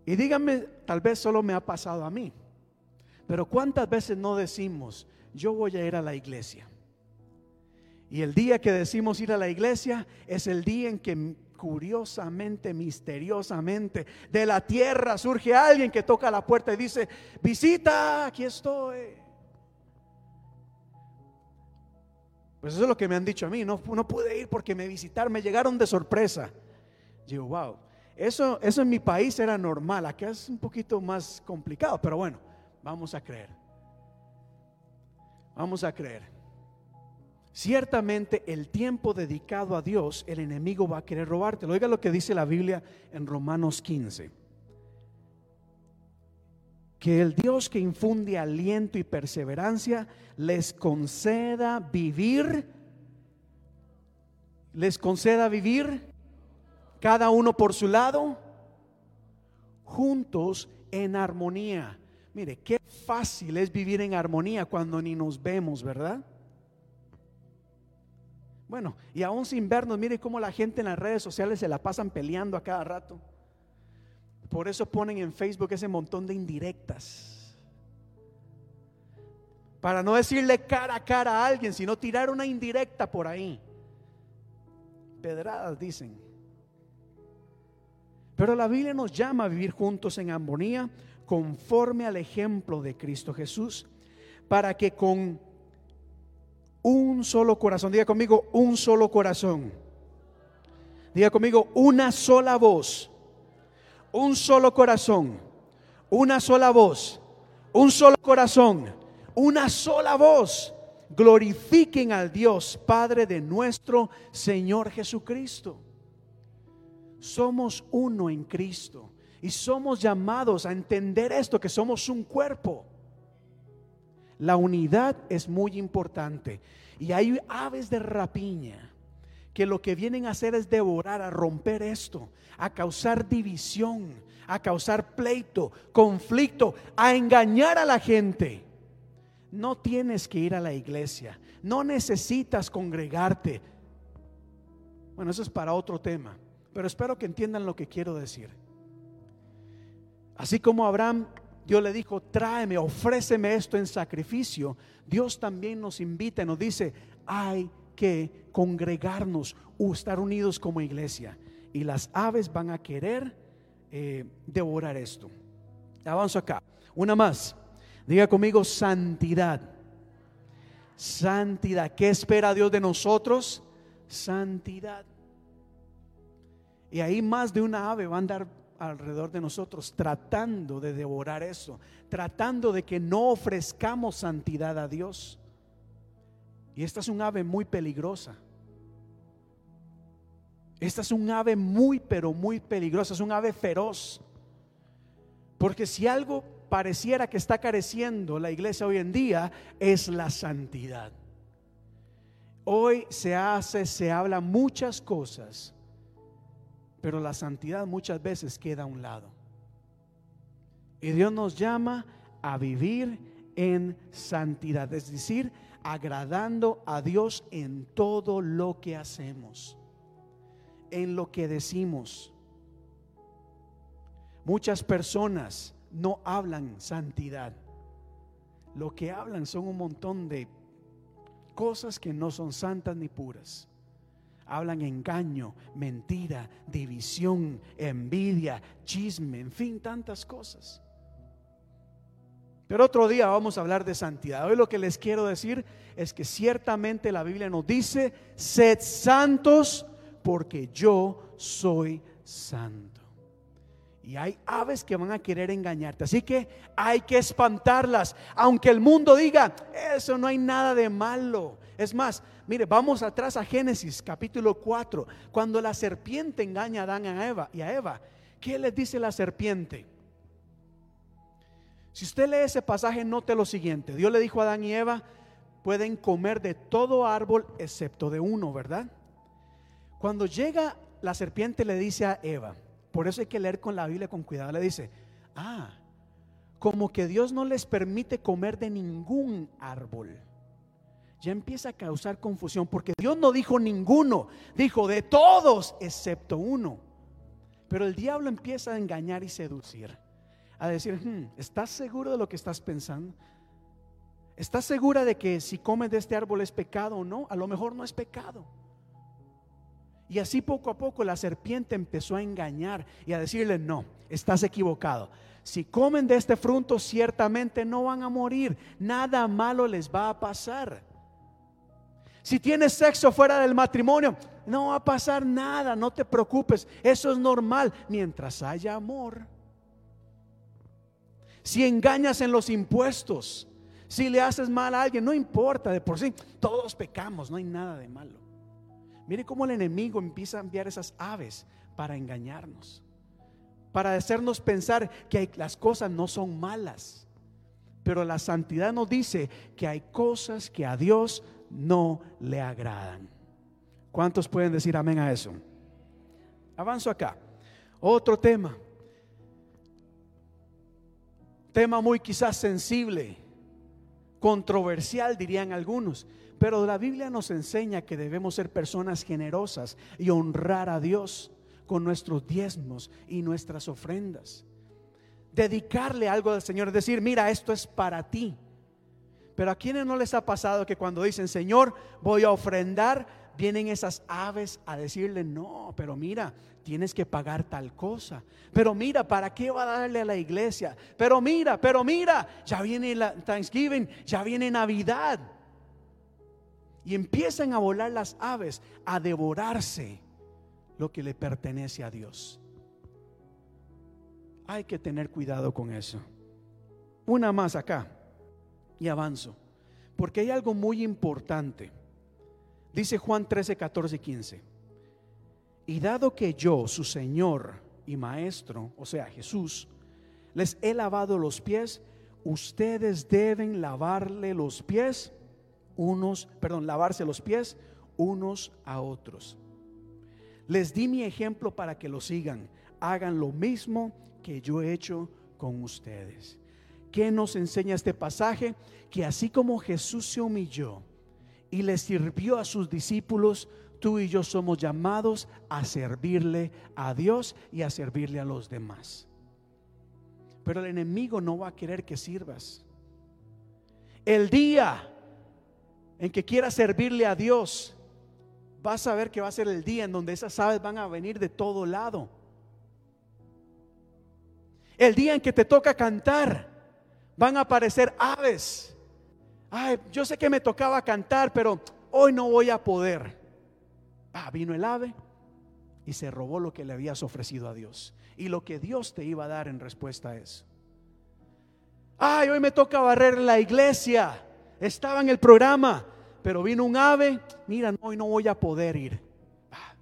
Y díganme, tal vez solo me ha pasado a mí, pero ¿cuántas veces no decimos, yo voy a ir a la iglesia? Y el día que decimos ir a la iglesia es el día en que curiosamente, misteriosamente, de la tierra surge alguien que toca la puerta y dice, visita, aquí estoy. Pues eso es lo que me han dicho a mí, no, no pude ir porque me visitaron, me llegaron de sorpresa. Digo, wow, eso, eso en mi país era normal, acá es un poquito más complicado, pero bueno, vamos a creer. Vamos a creer. Ciertamente el tiempo dedicado a Dios, el enemigo va a querer robarte. Oiga lo que dice la Biblia en Romanos 15. Que el Dios que infunde aliento y perseverancia les conceda vivir, les conceda vivir cada uno por su lado, juntos en armonía. Mire, qué fácil es vivir en armonía cuando ni nos vemos, ¿verdad? Bueno, y aún sin vernos, mire cómo la gente en las redes sociales se la pasan peleando a cada rato. Por eso ponen en Facebook ese montón de indirectas. Para no decirle cara a cara a alguien, sino tirar una indirecta por ahí. Pedradas dicen. Pero la Biblia nos llama a vivir juntos en armonía conforme al ejemplo de Cristo Jesús, para que con un solo corazón, diga conmigo, un solo corazón, diga conmigo, una sola voz, un solo corazón, una sola voz, un solo corazón, una sola voz, glorifiquen al Dios Padre de nuestro Señor Jesucristo. Somos uno en Cristo y somos llamados a entender esto, que somos un cuerpo. La unidad es muy importante. Y hay aves de rapiña que lo que vienen a hacer es devorar, a romper esto, a causar división, a causar pleito, conflicto, a engañar a la gente. No tienes que ir a la iglesia, no necesitas congregarte. Bueno, eso es para otro tema, pero espero que entiendan lo que quiero decir. Así como Abraham, Dios le dijo, tráeme, ofréceme esto en sacrificio. Dios también nos invita y nos dice, hay que congregarnos, o estar unidos como iglesia. Y las aves van a querer eh, devorar esto. Avanzo acá. Una más. Diga conmigo santidad. Santidad. ¿Qué espera Dios de nosotros? Santidad. Y ahí más de una ave va a andar alrededor de nosotros tratando de devorar eso, tratando de que no ofrezcamos santidad a Dios. Y esta es un ave muy peligrosa. Esta es un ave muy, pero muy peligrosa, es un ave feroz. Porque si algo pareciera que está careciendo la iglesia hoy en día, es la santidad. Hoy se hace, se habla muchas cosas pero la santidad muchas veces queda a un lado. Y Dios nos llama a vivir en santidad, es decir, agradando a Dios en todo lo que hacemos, en lo que decimos. Muchas personas no hablan santidad. Lo que hablan son un montón de cosas que no son santas ni puras hablan engaño, mentira, división, envidia, chisme, en fin, tantas cosas. Pero otro día vamos a hablar de santidad. Hoy lo que les quiero decir es que ciertamente la Biblia nos dice, sed santos porque yo soy santo. Y hay aves que van a querer engañarte. Así que hay que espantarlas. Aunque el mundo diga, eso no hay nada de malo. Es más, mire, vamos atrás a Génesis capítulo 4, cuando la serpiente engaña a Adán y a Eva. ¿Qué les dice la serpiente? Si usted lee ese pasaje, note lo siguiente. Dios le dijo a Adán y Eva, pueden comer de todo árbol excepto de uno, ¿verdad? Cuando llega la serpiente le dice a Eva, por eso hay que leer con la Biblia con cuidado, le dice, ah, como que Dios no les permite comer de ningún árbol ya empieza a causar confusión porque Dios no dijo ninguno, dijo de todos excepto uno. Pero el diablo empieza a engañar y seducir, a decir, hmm, ¿estás seguro de lo que estás pensando? ¿Estás segura de que si comes de este árbol es pecado o no? A lo mejor no es pecado. Y así poco a poco la serpiente empezó a engañar y a decirle, no, estás equivocado. Si comen de este fruto, ciertamente no van a morir. Nada malo les va a pasar. Si tienes sexo fuera del matrimonio, no va a pasar nada, no te preocupes, eso es normal mientras haya amor. Si engañas en los impuestos, si le haces mal a alguien, no importa, de por sí, todos pecamos, no hay nada de malo. Mire cómo el enemigo empieza a enviar esas aves para engañarnos, para hacernos pensar que las cosas no son malas. Pero la santidad nos dice que hay cosas que a Dios no le agradan. ¿Cuántos pueden decir amén a eso? Avanzo acá. Otro tema. Tema muy quizás sensible, controversial dirían algunos, pero la Biblia nos enseña que debemos ser personas generosas y honrar a Dios con nuestros diezmos y nuestras ofrendas. Dedicarle algo al Señor, decir, mira, esto es para ti. Pero a quienes no les ha pasado que cuando dicen, Señor, voy a ofrendar, vienen esas aves a decirle, no, pero mira, tienes que pagar tal cosa. Pero mira, ¿para qué va a darle a la iglesia? Pero mira, pero mira, ya viene la Thanksgiving, ya viene Navidad. Y empiezan a volar las aves, a devorarse lo que le pertenece a Dios. Hay que tener cuidado con eso. Una más acá y avanzo. Porque hay algo muy importante. Dice Juan 13, 14 y 15. Y dado que yo, su Señor y Maestro, o sea, Jesús, les he lavado los pies, ustedes deben lavarle los pies unos, perdón, lavarse los pies unos a otros. Les di mi ejemplo para que lo sigan. Hagan lo mismo que yo he hecho con ustedes. ¿Qué nos enseña este pasaje? Que así como Jesús se humilló y le sirvió a sus discípulos, tú y yo somos llamados a servirle a Dios y a servirle a los demás. Pero el enemigo no va a querer que sirvas. El día en que quieras servirle a Dios, vas a ver que va a ser el día en donde esas aves van a venir de todo lado. El día en que te toca cantar, van a aparecer aves. Ay, yo sé que me tocaba cantar, pero hoy no voy a poder. Ah, vino el ave y se robó lo que le habías ofrecido a Dios y lo que Dios te iba a dar en respuesta a eso. Ay, hoy me toca barrer la iglesia. Estaba en el programa, pero vino un ave. Mira, hoy no voy a poder ir. Ah.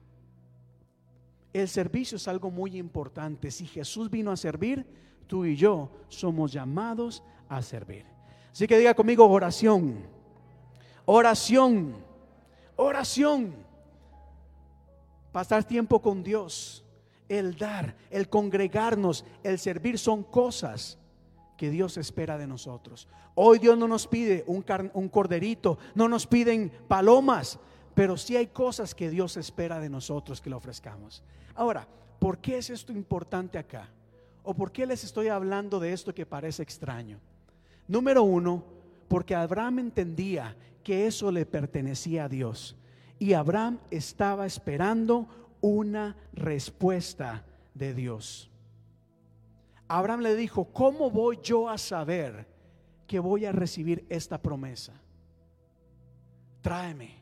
El servicio es algo muy importante. Si Jesús vino a servir, tú y yo somos llamados a servir. Así que diga conmigo oración, oración, oración. Pasar tiempo con Dios, el dar, el congregarnos, el servir son cosas que Dios espera de nosotros. Hoy Dios no nos pide un, un corderito, no nos piden palomas, pero sí hay cosas que Dios espera de nosotros que le ofrezcamos. Ahora, ¿por qué es esto importante acá? ¿O por qué les estoy hablando de esto que parece extraño? Número uno, porque Abraham entendía que eso le pertenecía a Dios. Y Abraham estaba esperando una respuesta de Dios. Abraham le dijo, ¿cómo voy yo a saber que voy a recibir esta promesa? Tráeme,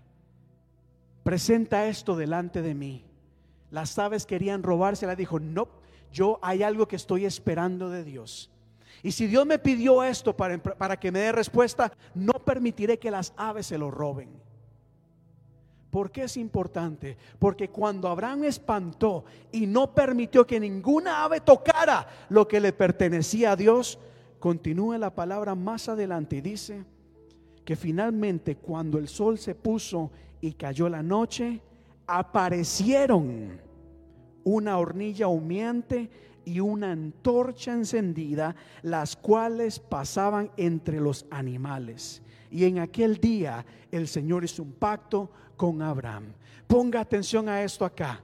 presenta esto delante de mí. Las aves querían robársela, dijo, no, yo hay algo que estoy esperando de Dios. Y si Dios me pidió esto para, para que me dé respuesta, no permitiré que las aves se lo roben. ¿Por qué es importante? Porque cuando Abraham espantó y no permitió que ninguna ave tocara lo que le pertenecía a Dios, continúa la palabra más adelante y dice que finalmente cuando el sol se puso y cayó la noche, aparecieron una hornilla humeante y una antorcha encendida, las cuales pasaban entre los animales. Y en aquel día el Señor hizo un pacto con Abraham. Ponga atención a esto acá.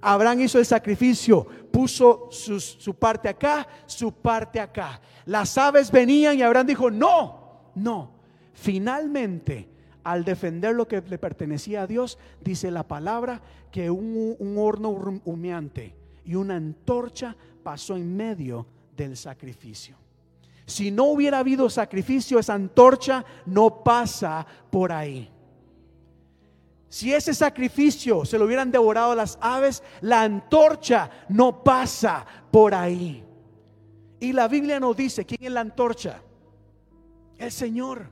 Abraham hizo el sacrificio, puso su, parte acá, su parte acá. Las aves venían y Abraham dijo, no, no. Finalmente al defender lo que le pertenecía a Dios, dice la palabra que un, horno humeante y una antorcha pasó en medio del sacrificio. Si no hubiera habido sacrificio, esa antorcha no pasa por ahí. Si ese sacrificio se lo hubieran devorado las aves, la antorcha no pasa por ahí. Y la Biblia nos dice, ¿quién es la antorcha? El Señor.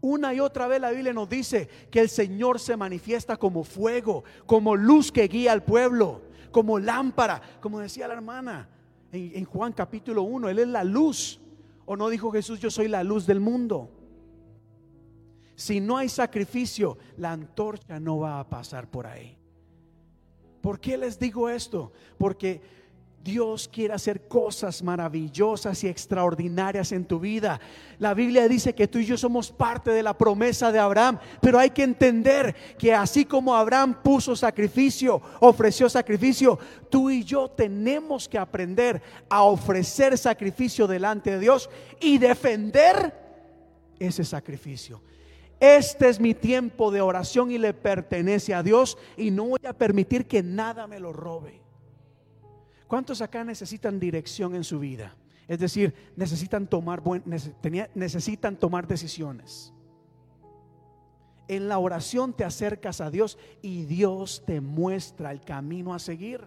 Una y otra vez la Biblia nos dice que el Señor se manifiesta como fuego, como luz que guía al pueblo, como lámpara, como decía la hermana en, Juan capítulo 1, Él es la luz. ¿O no dijo Jesús, yo soy la luz del mundo? Si no hay sacrificio, la antorcha no va a pasar por ahí. ¿Por qué les digo esto? Porque Dios quiere hacer cosas maravillosas y extraordinarias en tu vida. La Biblia dice que tú y yo somos parte de la promesa de Abraham, pero hay que entender que así como Abraham puso sacrificio, ofreció sacrificio, tú y yo tenemos que aprender a ofrecer sacrificio delante de Dios y defender ese sacrificio. Este es mi tiempo de oración y le pertenece a Dios y no voy a permitir que nada me lo robe. ¿Cuántos acá necesitan dirección en su vida? Es decir, necesitan tomar, buen, necesitan tomar decisiones. En la oración te acercas a Dios y Dios te muestra el camino a seguir.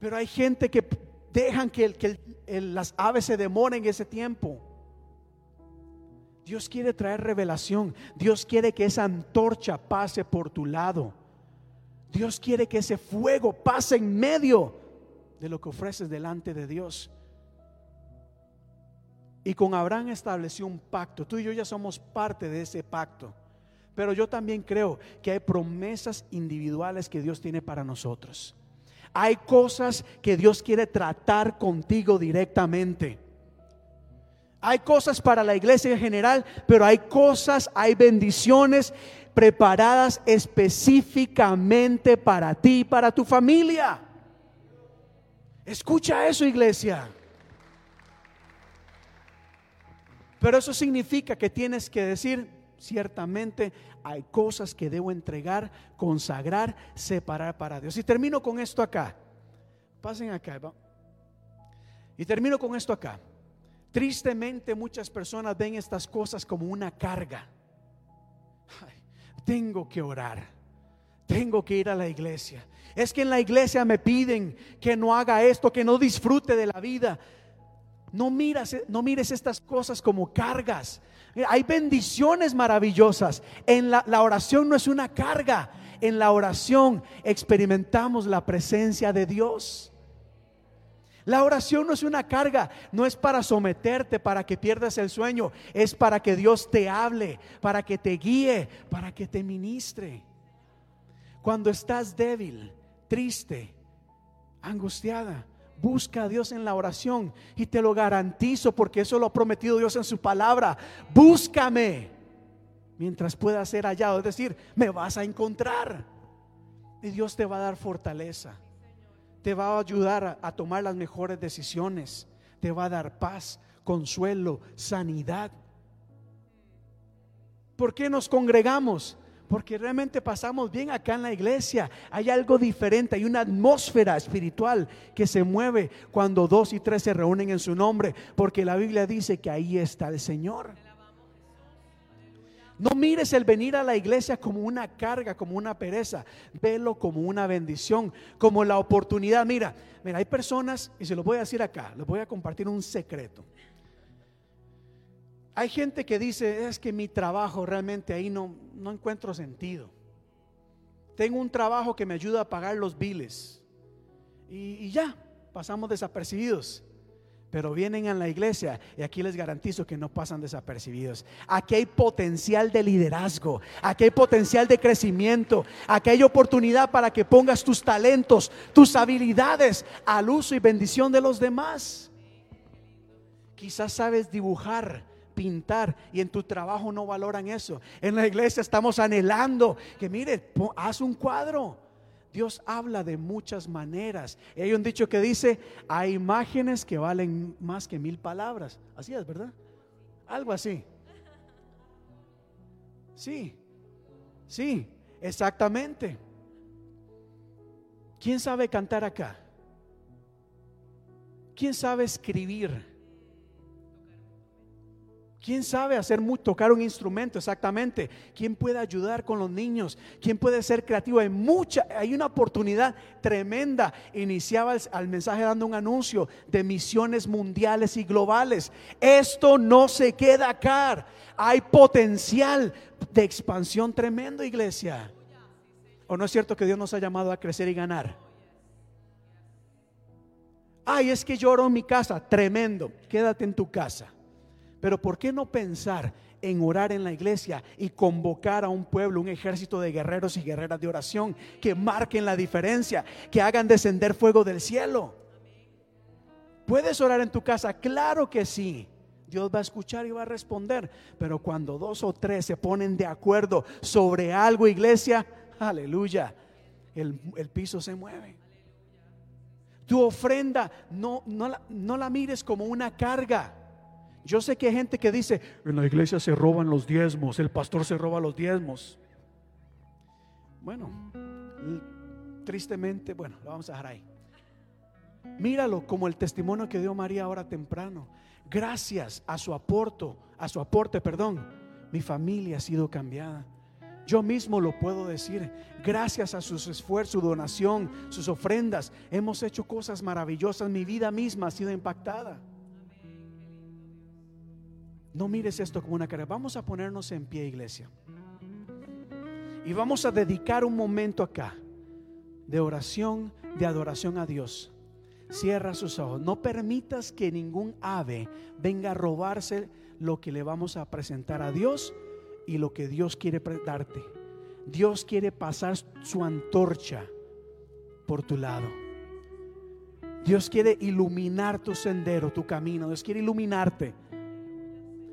Pero hay gente que dejan que, que las aves se demoren ese tiempo. Dios quiere traer revelación. Dios quiere que esa antorcha pase por tu lado. Dios quiere que ese fuego pase en medio de lo que ofreces delante de Dios. Y con Abraham estableció un pacto. Tú y yo ya somos parte de ese pacto. Pero yo también creo que hay promesas individuales que Dios tiene para nosotros. Hay cosas que Dios quiere tratar contigo directamente. Hay cosas para la iglesia en general, pero hay cosas, hay bendiciones preparadas específicamente para ti para tu familia. Escucha eso, iglesia. Pero eso significa que tienes que decir, ciertamente hay cosas que debo entregar, consagrar, separar para Dios. Y termino con esto acá. Pasen acá. Y termino con esto acá. Tristemente muchas personas ven estas cosas como una carga tengo que orar, tengo que ir a la iglesia. Es que en la iglesia me piden que no haga esto, que no disfrute de la vida. No miras, no mires estas cosas como cargas. Hay bendiciones maravillosas. En la, la oración no es una carga. En la oración experimentamos la presencia de Dios. La oración no es una carga, no es para someterte, para que pierdas el sueño, es para que Dios te hable, para que te guíe, para que te ministre. Cuando estás débil, triste, angustiada, busca a Dios en la oración y te lo garantizo porque eso lo ha prometido Dios en su palabra. Búscame mientras pueda ser hallado, es decir, me vas a encontrar y Dios te va a dar fortaleza te va a ayudar a, tomar las mejores decisiones, te va a dar paz, consuelo, sanidad. ¿Por qué nos congregamos? Porque realmente pasamos bien acá en la iglesia. Hay algo diferente, hay una atmósfera espiritual que se mueve cuando dos y tres se reúnen en su nombre, porque la Biblia dice que ahí está el Señor. No mires el venir a la iglesia como una carga, como una pereza. Velo como una bendición, como la oportunidad. Mira, mira, hay personas, y se lo voy a decir acá, les voy a compartir un secreto. Hay gente que dice, es que mi trabajo realmente ahí no, no encuentro sentido. Tengo un trabajo que me ayuda a pagar los biles. Y, y ya, pasamos desapercibidos pero vienen a la iglesia y aquí les garantizo que no pasan desapercibidos. Aquí hay potencial de liderazgo, aquí hay potencial de crecimiento, aquí hay oportunidad para que pongas tus talentos, tus habilidades al uso y bendición de los demás. Quizás sabes dibujar, pintar y en tu trabajo no valoran eso. En la iglesia estamos anhelando que mire, haz un cuadro Dios habla de muchas maneras. hay un dicho que dice, hay imágenes que valen más que mil palabras. Así es, ¿verdad? Algo así. Sí, sí, exactamente. ¿Quién sabe cantar acá? ¿Quién sabe escribir? ¿Quién sabe hacer tocar un instrumento exactamente? ¿Quién puede ayudar con los niños? ¿Quién puede ser creativo? Hay mucha, hay una oportunidad tremenda. Iniciaba el, mensaje dando un anuncio de misiones mundiales y globales. Esto no se queda acá. Hay potencial de expansión tremendo, iglesia. ¿O no es cierto que Dios nos ha llamado a crecer y ganar? Ay, es que lloro en mi casa. Tremendo. Quédate en tu casa. Pero ¿por qué no pensar en orar en la iglesia y convocar a un pueblo, un ejército de guerreros y guerreras de oración que marquen la diferencia, que hagan descender fuego del cielo. ¿Puedes orar en tu casa? Claro que sí. Dios va a escuchar y va a responder. Pero cuando dos o tres se ponen de acuerdo sobre algo, iglesia, aleluya, el, el piso se mueve. Tu ofrenda no, no, no la mires como una carga. Yo sé que hay gente que dice, en la iglesia se roban los diezmos, el pastor se roba los diezmos. Bueno, tristemente, bueno, lo vamos a dejar ahí. Míralo como el testimonio que dio María ahora temprano. Gracias a su aporto, a su aporte, perdón, mi familia ha sido cambiada. Yo mismo lo puedo decir. Gracias a sus esfuerzos, su donación, sus ofrendas, hemos hecho cosas maravillosas. Mi vida misma ha sido impactada. No mires esto como una carga. Vamos a ponernos en pie, iglesia. Y vamos a dedicar un momento acá de oración, de adoración a Dios. Cierra sus ojos. No permitas que ningún ave venga a robarse lo que le vamos a presentar a Dios y lo que Dios quiere darte. Dios quiere pasar su antorcha por tu lado. Dios quiere iluminar tu sendero, tu camino. Dios quiere iluminarte.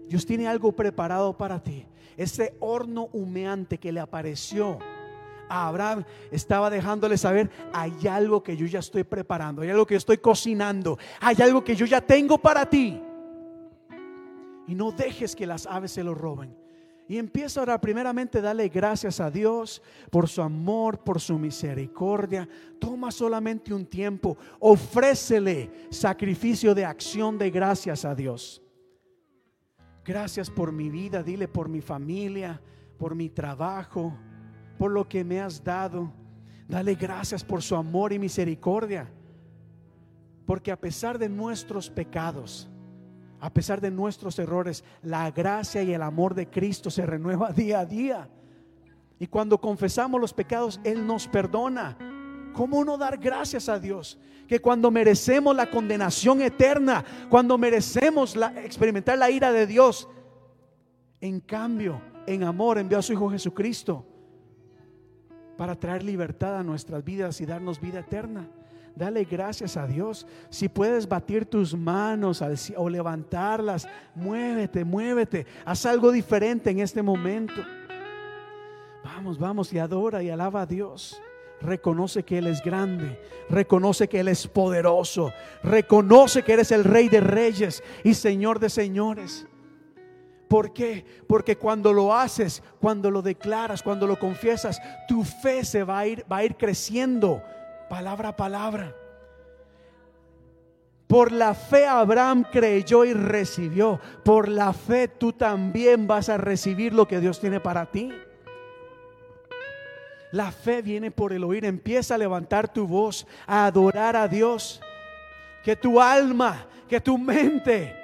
Dios tiene algo preparado para ti. Ese horno humeante que le apareció a Abraham estaba dejándole saber, hay algo que yo ya estoy preparando, hay algo que estoy cocinando, hay algo que yo ya tengo para ti. Y no dejes que las aves se lo roben. Y empieza ahora primeramente darle gracias a Dios por su amor, por su misericordia. Toma solamente un tiempo, ofrécele sacrificio de acción de gracias a Dios. Gracias por mi vida, dile por mi familia, por mi trabajo, por lo que me has dado. Dale gracias por su amor y misericordia. Porque a pesar de nuestros pecados, a pesar de nuestros errores, la gracia y el amor de Cristo se renueva día a día. Y cuando confesamos los pecados, Él nos perdona. ¿Cómo no dar gracias a Dios? Que cuando merecemos la condenación eterna, cuando merecemos experimentar la ira de Dios, en cambio, en amor envió a su Hijo Jesucristo para traer libertad a nuestras vidas y darnos vida eterna. Dale gracias a Dios. Si puedes batir tus manos o levantarlas, muévete, muévete. Haz algo diferente en este momento. Vamos, vamos y adora y alaba a Dios. Reconoce que Él es grande, reconoce que Él es poderoso, reconoce que eres el Rey de Reyes y Señor de Señores. ¿Por qué? Porque cuando lo haces, cuando lo declaras, cuando lo confiesas, tu fe se va a ir, va a ir creciendo palabra a palabra. Por la fe Abraham creyó y recibió. Por la fe tú también vas a recibir lo que Dios tiene para ti. La fe viene por el oír. Empieza a levantar tu voz, a adorar a Dios. Que tu alma, que tu mente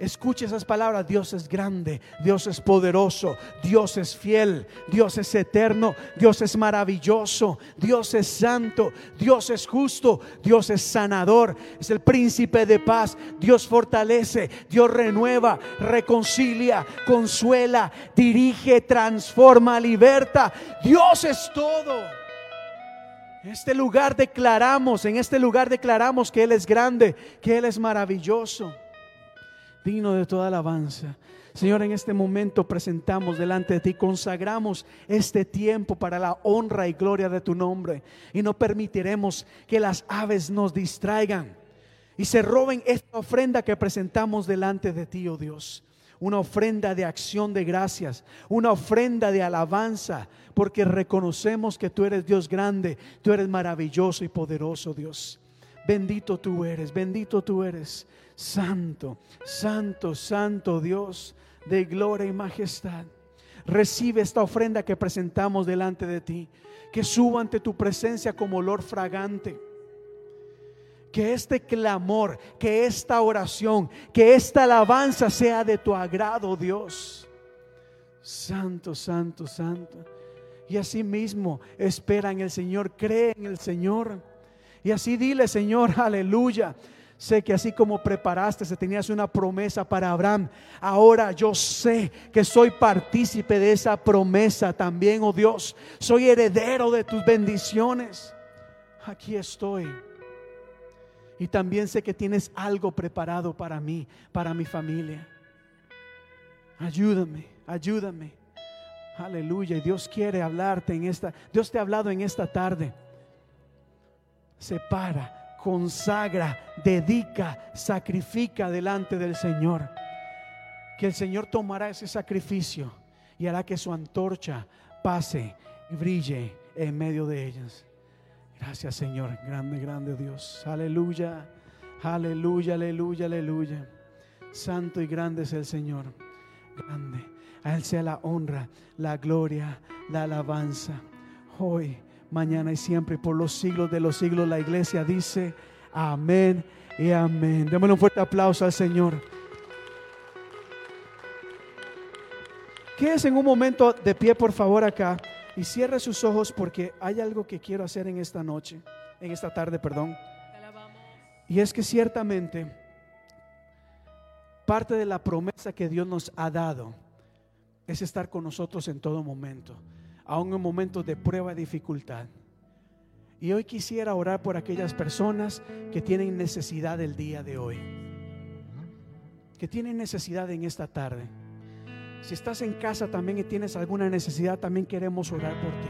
Escuche esas palabras. Dios es grande, Dios es poderoso, Dios es fiel, Dios es eterno, Dios es maravilloso, Dios es santo, Dios es justo, Dios es sanador, es el príncipe de paz. Dios fortalece, Dios renueva, reconcilia, consuela, dirige, transforma, liberta. Dios es todo. En este lugar declaramos, en este lugar declaramos que Él es grande, que Él es maravilloso digno de toda alabanza. Señor, en este momento presentamos delante de ti, consagramos este tiempo para la honra y gloria de tu nombre y no permitiremos que las aves nos distraigan y se roben esta ofrenda que presentamos delante de ti, oh Dios. Una ofrenda de acción de gracias, una ofrenda de alabanza, porque reconocemos que tú eres Dios grande, tú eres maravilloso y poderoso, Dios. Bendito tú eres, bendito tú eres. Santo, santo, santo Dios de gloria y majestad. Recibe esta ofrenda que presentamos delante de ti, que suba ante tu presencia como olor fragante. Que este clamor, que esta oración, que esta alabanza sea de tu agrado, Dios. Santo, santo, santo. Y así mismo espera en el Señor, cree en el Señor. Y así dile, Señor, aleluya. Sé que así como preparaste, tenías una promesa para Abraham. Ahora yo sé que soy partícipe de esa promesa también, oh Dios. Soy heredero de tus bendiciones. Aquí estoy. Y también sé que tienes algo preparado para mí, para mi familia. Ayúdame, ayúdame. Aleluya. Y Dios quiere hablarte en esta, Dios te ha hablado en esta tarde. Separa consagra, dedica, sacrifica delante del Señor. Que el Señor tomará ese sacrificio y hará que su antorcha pase y brille en medio de ellas. Gracias Señor, grande, grande Dios. Aleluya, aleluya, aleluya, aleluya. Santo y grande es el Señor. Grande. A Él sea la honra, la gloria, la alabanza. Hoy mañana y siempre, por los siglos de los siglos. La iglesia dice amén y amén. Démosle un fuerte aplauso al Señor. Quédese en un momento de pie, por favor, acá y cierre sus ojos porque hay algo que quiero hacer en esta noche, en esta tarde, perdón. Y es que ciertamente parte de la promesa que Dios nos ha dado es estar con nosotros en todo momento aún en momentos de prueba y dificultad. Y hoy quisiera orar por aquellas personas que tienen necesidad el día de hoy, que tienen necesidad en esta tarde. Si estás en casa también y tienes alguna necesidad, también queremos orar por ti.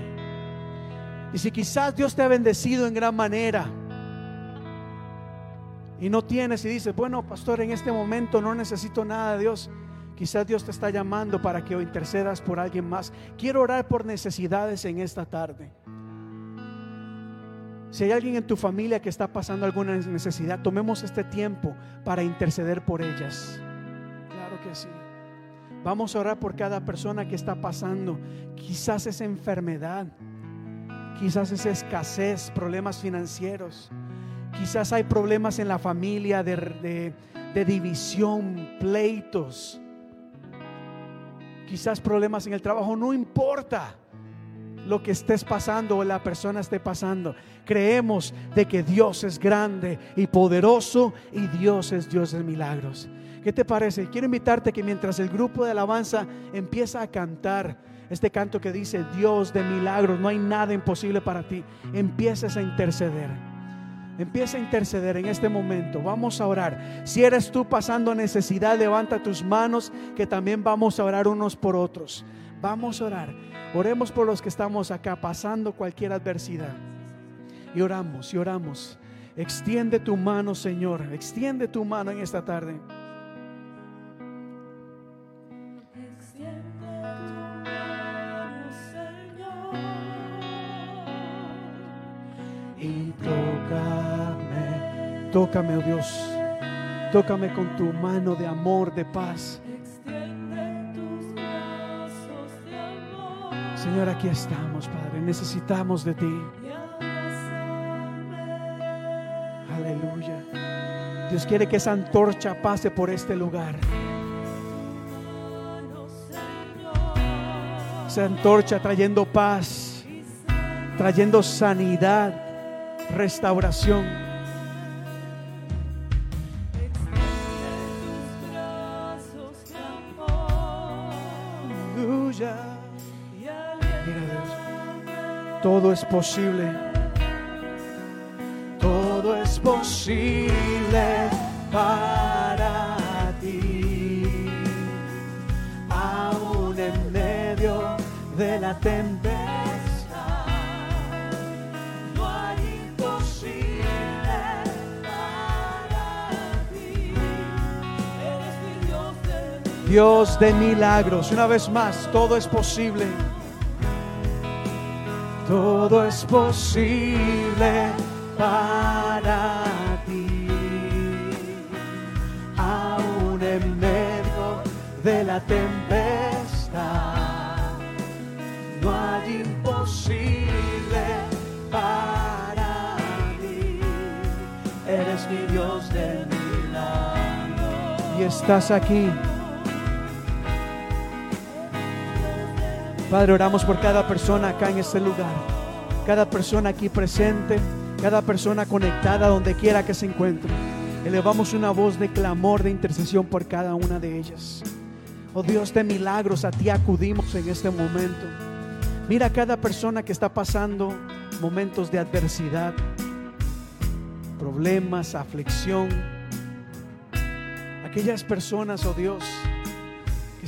Y si quizás Dios te ha bendecido en gran manera y no tienes y dices, bueno, pastor, en este momento no necesito nada de Dios, Quizás Dios te está llamando para que intercedas por alguien más. Quiero orar por necesidades en esta tarde. Si hay alguien en tu familia que está pasando alguna necesidad, tomemos este tiempo para interceder por ellas. Claro que sí. Vamos a orar por cada persona que está pasando. Quizás es enfermedad, quizás es escasez, problemas financieros. Quizás hay problemas en la familia de, de división, pleitos quizás problemas en el trabajo, no importa lo que estés pasando o la persona esté pasando. Creemos de que Dios es grande y poderoso y Dios es Dios de milagros. ¿Qué te parece? Quiero invitarte que mientras el grupo de alabanza empieza a cantar este canto que dice Dios de milagros, no hay nada imposible para ti, empieces a interceder. Empieza a interceder en este momento. Vamos a orar. Si eres tú pasando necesidad, levanta tus manos, que también vamos a orar unos por otros. Vamos a orar. Oremos por los que estamos acá pasando cualquier adversidad. Y oramos, y oramos. Extiende tu mano, Señor. Extiende tu mano en esta tarde. Tócame, oh Dios, tócame con tu mano de amor, de paz. Señor, aquí estamos, Padre, necesitamos de ti. Aleluya. Dios quiere que esa antorcha pase por este lugar. Esa antorcha trayendo paz, trayendo sanidad restauración. Todo es posible. Todo es posible para ti. Aún en medio de la tempestad Dios de milagros. Una vez más, todo es posible. Todo es posible para ti. Aún en medio de la tempestad, no hay imposible para ti. Eres mi Dios de milagros. Y estás aquí. Padre, oramos por cada persona acá en este lugar, cada persona aquí presente, cada persona conectada donde quiera que se encuentre. Elevamos una voz de clamor, de intercesión por cada una de ellas. Oh Dios de milagros, a ti acudimos en este momento. Mira a cada persona que está pasando momentos de adversidad, problemas, aflicción. Aquellas personas, oh Dios,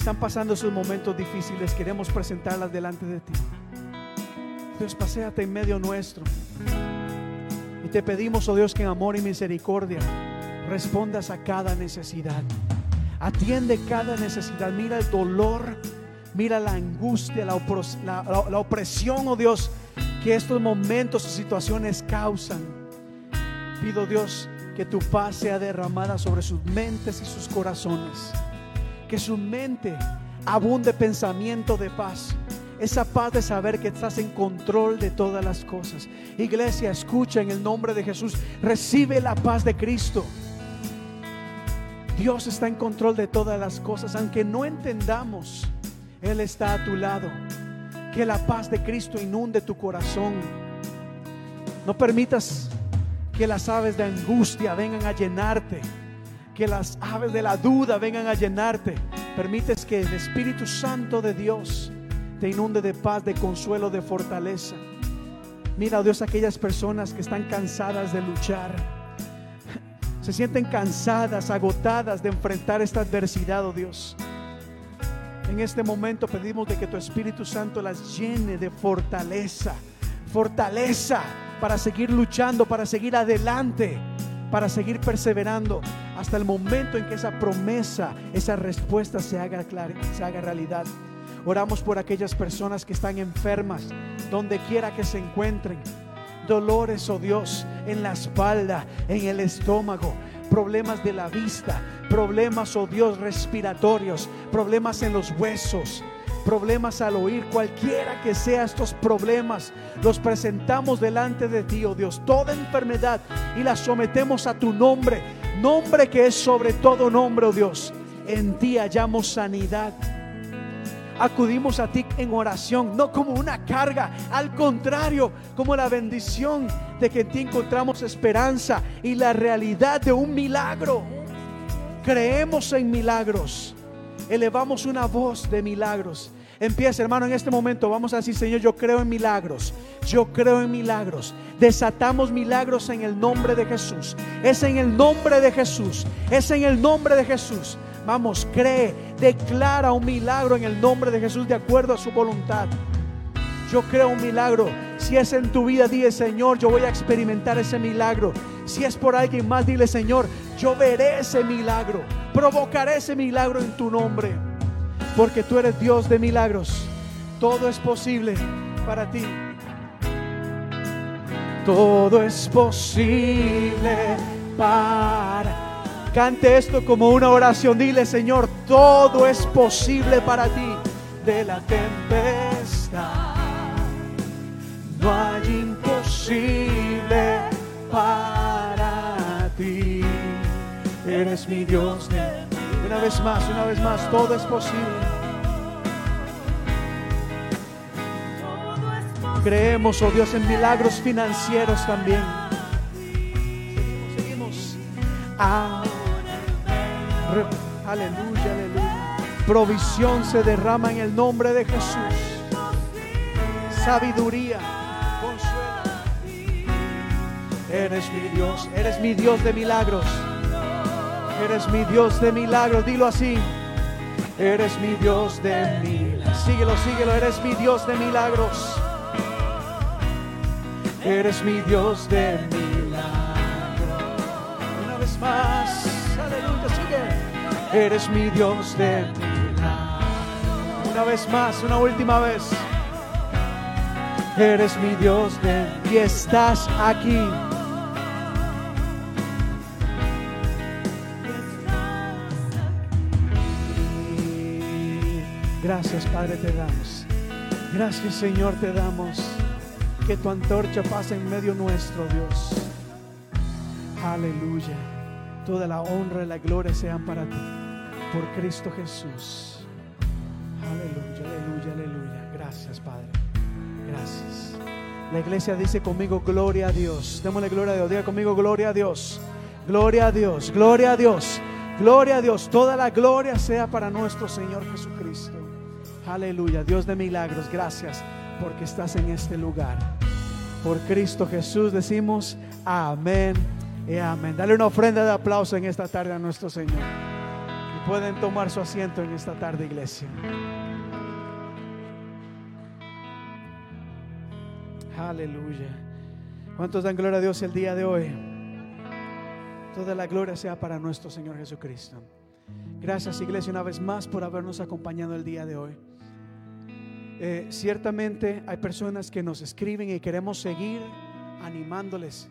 están pasando esos momentos difíciles, queremos presentarlas delante de ti. Dios, paséate en medio nuestro. Y te pedimos, oh Dios, que en amor y misericordia respondas a cada necesidad. Atiende cada necesidad. Mira el dolor, mira la angustia, la, la opresión, oh Dios, que estos momentos o situaciones causan. Pido, Dios, que tu paz sea derramada sobre sus mentes y sus corazones. Que su mente abunde pensamiento de paz. Esa paz de saber que estás en control de todas las cosas. Iglesia, escucha en el nombre de Jesús. Recibe la paz de Cristo. Dios está en control de todas las cosas, aunque no entendamos, Él está a tu lado. Que la paz de Cristo inunde tu corazón. No permitas que las aves de angustia vengan a llenarte, que las aves de la duda vengan a llenarte. Permites que el Espíritu Santo de Dios te inunde de paz, de consuelo, de fortaleza. Mira, oh Dios, aquellas personas que están cansadas de luchar se sienten cansadas, agotadas de enfrentar esta adversidad, oh Dios. En este momento pedimos de que tu Espíritu Santo las llene de fortaleza, fortaleza para seguir luchando, para seguir adelante, para seguir perseverando hasta el momento en que esa promesa, esa respuesta se haga, clara- se haga realidad. Oramos por aquellas personas que están enfermas, donde quiera que se encuentren. Dolores, oh Dios, en la espalda, en el estómago, problemas de la vista, problemas, oh Dios, respiratorios, problemas en los huesos, problemas al oír, cualquiera que sea estos problemas, los presentamos delante de ti, oh Dios, toda enfermedad y la sometemos a tu nombre, nombre que es sobre todo nombre, oh Dios. En ti hallamos sanidad acudimos a ti en oración, no como una carga, al contrario, como la bendición de que en ti encontramos esperanza y la realidad de un milagro. Creemos en milagros, elevamos una voz de milagros. Empieza, hermano, en este momento vamos a decir, Señor, yo creo en milagros. Yo creo en milagros. Desatamos milagros en el nombre de Jesús. Es en el nombre de Jesús. Es en el nombre de Jesús. Vamos, cree, declara un milagro en el nombre de Jesús de acuerdo a su voluntad. Yo creo un milagro. Si es en tu vida, dile Señor, yo voy a experimentar ese milagro. Si es por alguien más, dile Señor, yo veré ese milagro. Provocaré ese milagro en tu nombre. Porque tú eres Dios de milagros. Todo es posible para ti. Todo es posible para Cante esto como una oración. Dile, Señor, todo es posible para ti. De la tempestad, no hay imposible para ti. Eres mi Dios. Una vez más, una vez más, todo es posible. Creemos, oh Dios, en milagros financieros también. Seguimos, seguimos. Ah. Re- Aleluya, aleluya. Provisión se derrama en el nombre de Jesús. Sabiduría. Eres mi Dios, eres mi Dios de milagros. Eres mi Dios de milagros, dilo así. Eres mi Dios de milagros. Síguelo, síguelo, eres mi Dios de milagros. Eres mi Dios de milagros. Una vez más, aleluya, sigue. Eres mi Dios de milagros. Una vez más, una última vez. Eres mi Dios de y estás aquí. Gracias, Padre, te damos. Gracias, Señor, te damos. Que tu antorcha pase en medio nuestro, Dios. Aleluya. Toda la honra y la gloria sean para ti. Por Cristo Jesús. Aleluya, aleluya, aleluya. Gracias, Padre. Gracias. La iglesia dice conmigo, gloria a Dios. Démosle gloria a Dios. Diga conmigo, gloria a Dios. Gloria a Dios, gloria a Dios, gloria a Dios. Toda la gloria sea para nuestro Señor Jesucristo. Aleluya, Dios de milagros, gracias porque estás en este lugar. Por Cristo Jesús decimos amén y amén. Dale una ofrenda de aplauso en esta tarde a nuestro Señor. Y pueden tomar su asiento en esta tarde, iglesia. Aleluya. ¿Cuántos dan gloria a Dios el día de hoy? Toda la gloria sea para nuestro Señor Jesucristo. Gracias iglesia una vez más por habernos acompañado el día de hoy. Eh, ciertamente hay personas que nos escriben y queremos seguir animándoles.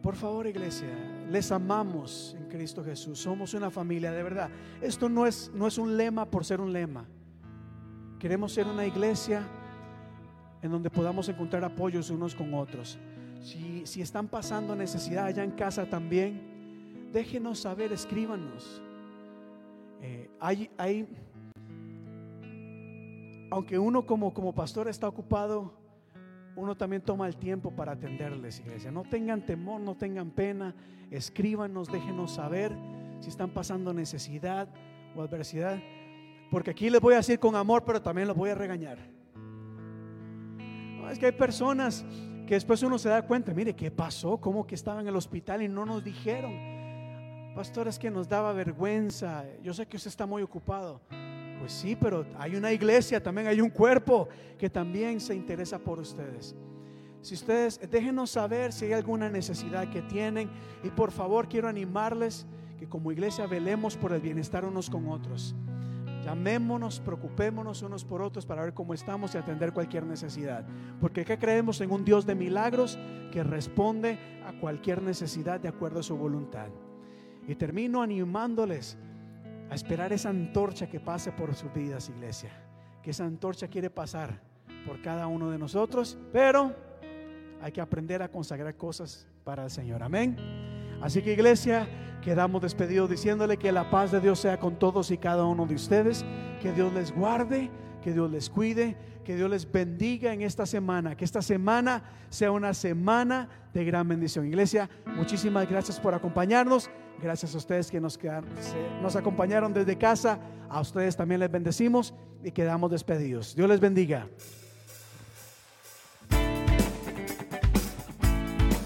Por favor iglesia, les amamos en Cristo Jesús. Somos una familia de verdad. Esto no es, no es un lema por ser un lema. Queremos ser una iglesia en donde podamos encontrar apoyos unos con otros. Si, si están pasando necesidad allá en casa también, déjenos saber, escríbanos. Eh, hay, hay, aunque uno como, como pastor está ocupado, uno también toma el tiempo para atenderles, iglesia. No tengan temor, no tengan pena, escríbanos, déjenos saber si están pasando necesidad o adversidad. Porque aquí les voy a decir con amor, pero también los voy a regañar. Es que hay personas que después uno se da cuenta, mire, ¿qué pasó? ¿Cómo que estaban en el hospital y no nos dijeron? Pastor, es que nos daba vergüenza. Yo sé que usted está muy ocupado. Pues sí, pero hay una iglesia, también hay un cuerpo que también se interesa por ustedes. Si ustedes, déjenos saber si hay alguna necesidad que tienen y por favor quiero animarles que como iglesia velemos por el bienestar unos con otros. Llamémonos, preocupémonos unos por otros para ver cómo estamos y atender cualquier necesidad. Porque ¿qué creemos en un Dios de milagros que responde a cualquier necesidad de acuerdo a su voluntad. Y termino animándoles a esperar esa antorcha que pase por sus vidas, iglesia. Que esa antorcha quiere pasar por cada uno de nosotros, pero hay que aprender a consagrar cosas para el Señor. Amén. Así que iglesia, quedamos despedidos diciéndole que la paz de Dios sea con todos y cada uno de ustedes, que Dios les guarde, que Dios les cuide, que Dios les bendiga en esta semana, que esta semana sea una semana de gran bendición. Iglesia, muchísimas gracias por acompañarnos, gracias a ustedes que nos, nos acompañaron desde casa, a ustedes también les bendecimos y quedamos despedidos. Dios les bendiga.